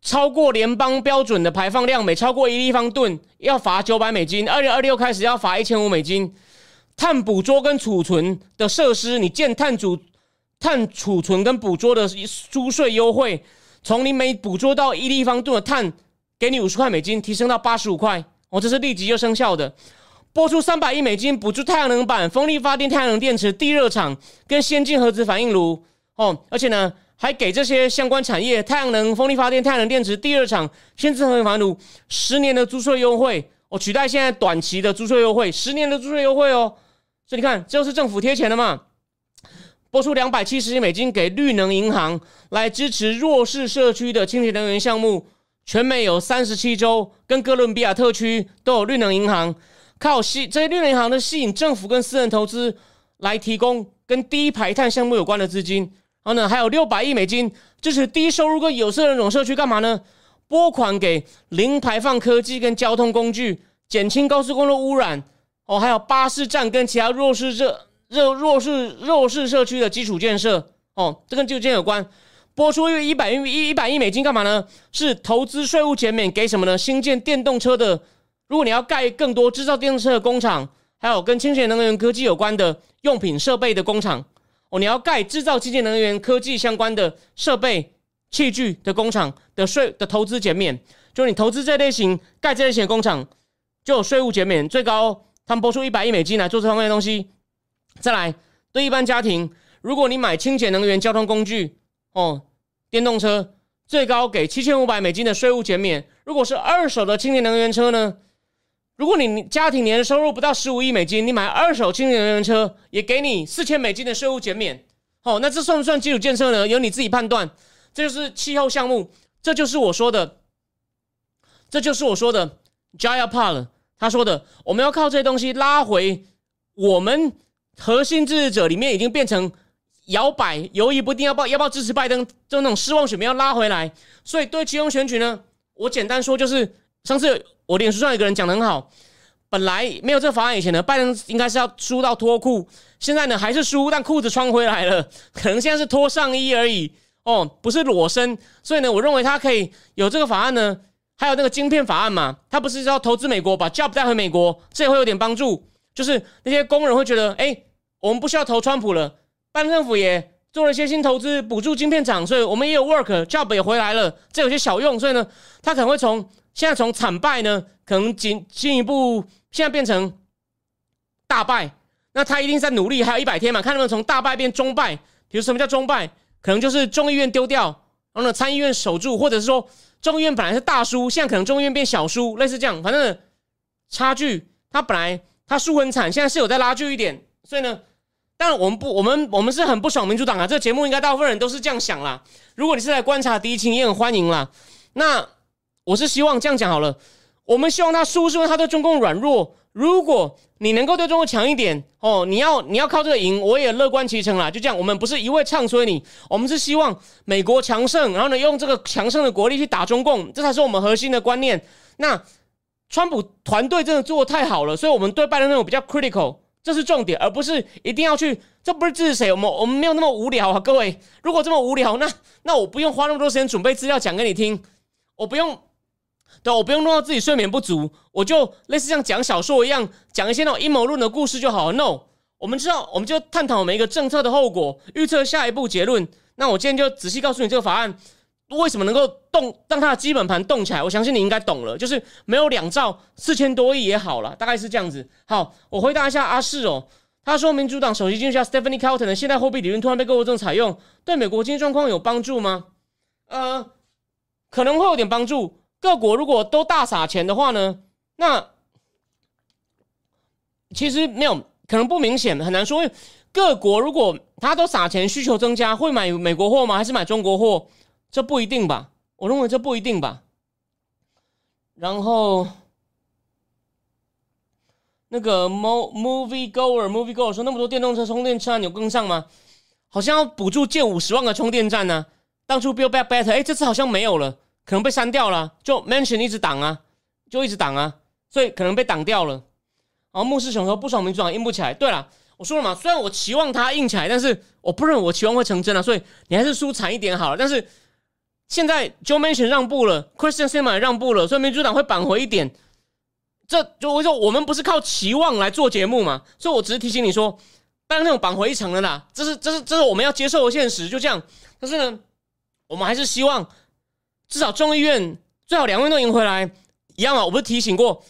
超过联邦标准的排放量，每超过一立方吨要罚九百美金。二零二六开始要罚一千五美金。碳捕捉跟储存的设施，你建碳储。碳储存跟捕捉的租税优惠，从你每捕捉到一立方吨的碳，给你五十块美金，提升到八十五块。哦，这是立即就生效的。拨出三百亿美金补助太阳能板、风力发电、太阳能电池、地热厂跟先进核子反应炉。哦，而且呢，还给这些相关产业，太阳能、风力发电、太阳能电池、地热厂、先进核子反应炉十年的租税优惠。哦，取代现在短期的租税优惠，十年的租税优惠哦。所以你看，这就是政府贴钱的嘛。拨出两百七十亿美金给绿能银行来支持弱势社区的清洁能源项目。全美有三十七州跟哥伦比亚特区都有绿能银行，靠吸这些绿能银行的吸引政府跟私人投资来提供跟低排碳项目有关的资金。然后呢，还有六百亿美金支持低收入跟有色人种社区干嘛呢？拨款给零排放科技跟交通工具，减轻高速公路污染。哦，还有巴士站跟其他弱势社弱弱势弱势社区的基础建设。哦，这跟基础建设有关。拨出一一百亿一一百亿美金干嘛呢？是投资税务减免给什么呢？新建电动车的，如果你要盖更多制造电动车的工厂，还有跟清洁能源科技有关的用品设备的工厂。哦，你要盖制造清洁能源科技相关的设备器具的工厂的税的投资减免，就是你投资这类型盖这类型工厂就有税务减免，最高他们拨出一百亿美金来做这方面的东西。再来，对一般家庭，如果你买清洁能源交通工具，哦，电动车最高给七千五百美金的税务减免。如果是二手的清洁能源车呢？如果你家庭年收入不到十五亿美金，你买二手清洁能源车也给你四千美金的税务减免。好，那这算不算基础建设呢？由你自己判断。这就是气候项目，这就是我说的，这就是我说的 Jaya Pal 他说的，我们要靠这些东西拉回我们核心支持者里面已经变成摇摆犹豫不定，要不要不要支持拜登，就那种失望选民要拉回来。所以对其中选举呢，我简单说就是上次。我脸书上有个人讲的很好，本来没有这个法案以前呢，拜登应该是要输到脱裤，现在呢还是输，但裤子穿回来了，可能现在是脱上衣而已哦，不是裸身。所以呢，我认为他可以有这个法案呢，还有那个晶片法案嘛，他不是要投资美国，把 job 带回美国，这也会有点帮助。就是那些工人会觉得，哎，我们不需要投川普了，拜登政府也做了一些新投资，补助晶片厂，所以我们也有 work，job 也回来了，这有些小用，所以呢，他可能会从。现在从惨败呢，可能进进一步，现在变成大败。那他一定在努力，还有一百天嘛，看能不能从大败变中败。比如什么叫中败？可能就是众议院丢掉，然后呢参议院守住，或者是说众议院本来是大输，现在可能众议院变小输，类似这样。反正差距，他本来他输很惨，现在是有在拉锯一点。所以呢，当然我们不，我们我们是很不爽民主党啊。这个节目应该大部分人都是这样想啦。如果你是来观察敌情，也很欢迎啦。那。我是希望这样讲好了，我们希望他输是因为他对中共软弱。如果你能够对中国强一点哦，你要你要靠这个赢，我也乐观其成啦。就这样，我们不是一味唱衰你，我们是希望美国强盛，然后呢用这个强盛的国力去打中共，这才是我们核心的观念。那川普团队真的做的太好了，所以我们对拜登那种比较 critical，这是重点，而不是一定要去。这不是支持谁，我们我们没有那么无聊啊，各位。如果这么无聊，那那我不用花那么多时间准备资料讲给你听，我不用。对，我不用弄到自己睡眠不足，我就类似像讲小说一样，讲一些那种阴谋论的故事就好了。No，我们知道，我们就探讨每一个政策的后果，预测下一步结论。那我今天就仔细告诉你这个法案为什么能够动，让它的基本盘动起来。我相信你应该懂了，就是没有两兆四千多亿也好了，大概是这样子。好，我回答一下阿四哦，他说民主党首席经济学家 Stephanie Kelton 的现代货币理论突然被各国政采用，对美国经济状况有帮助吗？呃，可能会有点帮助。各国如果都大撒钱的话呢，那其实没有可能不明显，很难说。各国如果他都撒钱，需求增加，会买美国货吗？还是买中国货？这不一定吧。我认为这不一定吧。然后那个 mo movie goer movie goer 说，那么多电动车充电站有跟上吗？好像要补助建五十万个充电站呢。当初 Build Back Better，哎，这次好像没有了。可能被删掉了，就 mention 一直挡啊，就一直挡啊，所以可能被挡掉了。然后牧师熊说不爽民主党硬不起来。对了，我说了嘛，虽然我期望他硬起来，但是我不认为我期望会成真啊，所以你还是输惨一点好了。但是现在 Joe Manchin 让步了，Christian s i m m e r 让步了，所以民主党会扳回一点。这就我说我们不是靠期望来做节目嘛，所以我只是提醒你说，当然那种扳回一城的啦，这是这是这是我们要接受的现实，就这样。但是呢，我们还是希望。至少众议院最好两院都赢回来，一样啊！我不是提醒过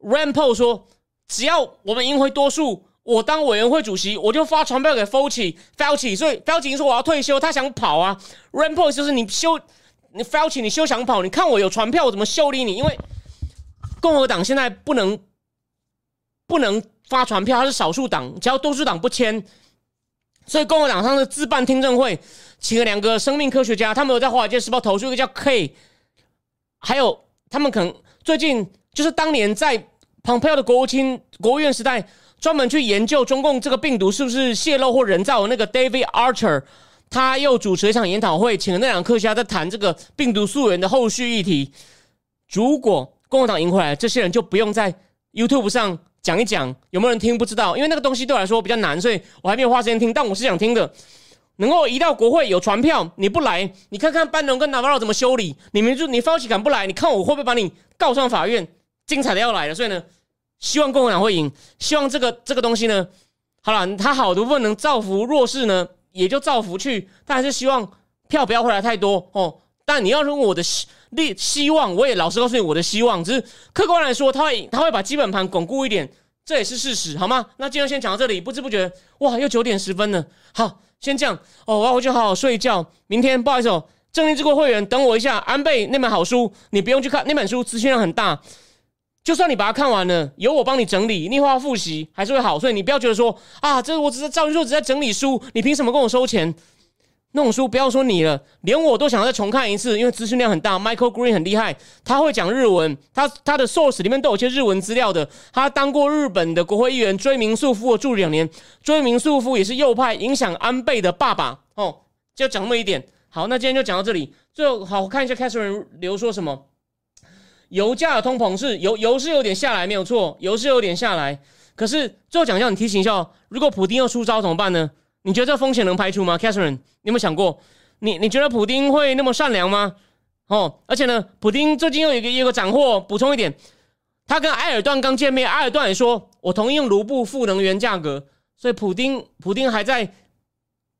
，Rand Paul 说，只要我们赢回多数，我当委员会主席，我就发传票给 Fauci，Fauci，所以 Fauci 说我要退休，他想跑啊。Rand Paul 就是你休，你 Fauci 你休想跑，你看我有传票，我怎么修理你？因为共和党现在不能不能发传票，他是少数党，只要多数党不签，所以共和党上的自办听证会。请了两个生命科学家，他们有在《华尔街时报》投出一个叫 K，还有他们可能最近就是当年在蓬佩奥的国务卿、国务院时代专门去研究中共这个病毒是不是泄露或人造的那个 David Archer，他又主持一场研讨会，请了那两个科学家在谈这个病毒溯源的后续议题。如果共和党赢回来，这些人就不用在 YouTube 上讲一讲，有没有人听不知道，因为那个东西对我来说比较难，所以我还没有花时间听。但我是想听的，能够移到国会有传票，你不来，你看看班农跟 Naver 怎么修理，你们就你发起敢不来，你看我会不会把你告上法院？精彩的要来了，所以呢，希望共和党会赢，希望这个这个东西呢，好了，他好的部分能造福弱势呢，也就造福去，但还是希望票不要回来太多哦。但你要问我的希希希望，我也老实告诉你我的希望，只是客观来说，他会他会把基本盘巩固一点，这也是事实，好吗？那今天先讲到这里，不知不觉哇，又九点十分了。好，先这样哦，我要回去好好睡一觉。明天不好意思哦，正义之国会员等我一下，安倍那本好书你不用去看，那本书资讯量很大，就算你把它看完了，由我帮你整理，你会要复习还是会好，所以你不要觉得说啊，这我只是赵云硕只在整理书，你凭什么跟我收钱？那种书不要说你了，连我都想再重看一次，因为资讯量很大。Michael Green 很厉害，他会讲日文，他他的 source 里面都有些日文资料的。他当过日本的国会议员，追名素夫我住两年，追名素夫也是右派，影响安倍的爸爸。哦，就讲那么一点。好，那今天就讲到这里。最后，好看一下 Catherine 留说什么？油价的通膨是油油是有点下来，没有错，油是有点下来。可是最后讲一下，你提醒一下，如果普丁要出招怎么办呢？你觉得这风险能排除吗，Catherine？你有没有想过，你你觉得普丁会那么善良吗？哦，而且呢，普丁最近又有一个一个斩获，补充一点，他跟埃尔段刚见面，埃尔段也说我同意用卢布付能源价格，所以普丁普丁还在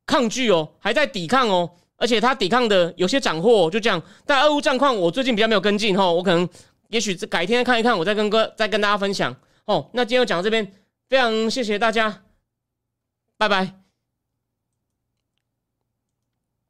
抗拒哦，还在抵抗哦，而且他抵抗的有些斩获，就这样。但俄乌战况我最近比较没有跟进哈，我可能也许改天看一看，我再跟哥再跟大家分享哦。那今天就讲到这边，非常谢谢大家，拜拜。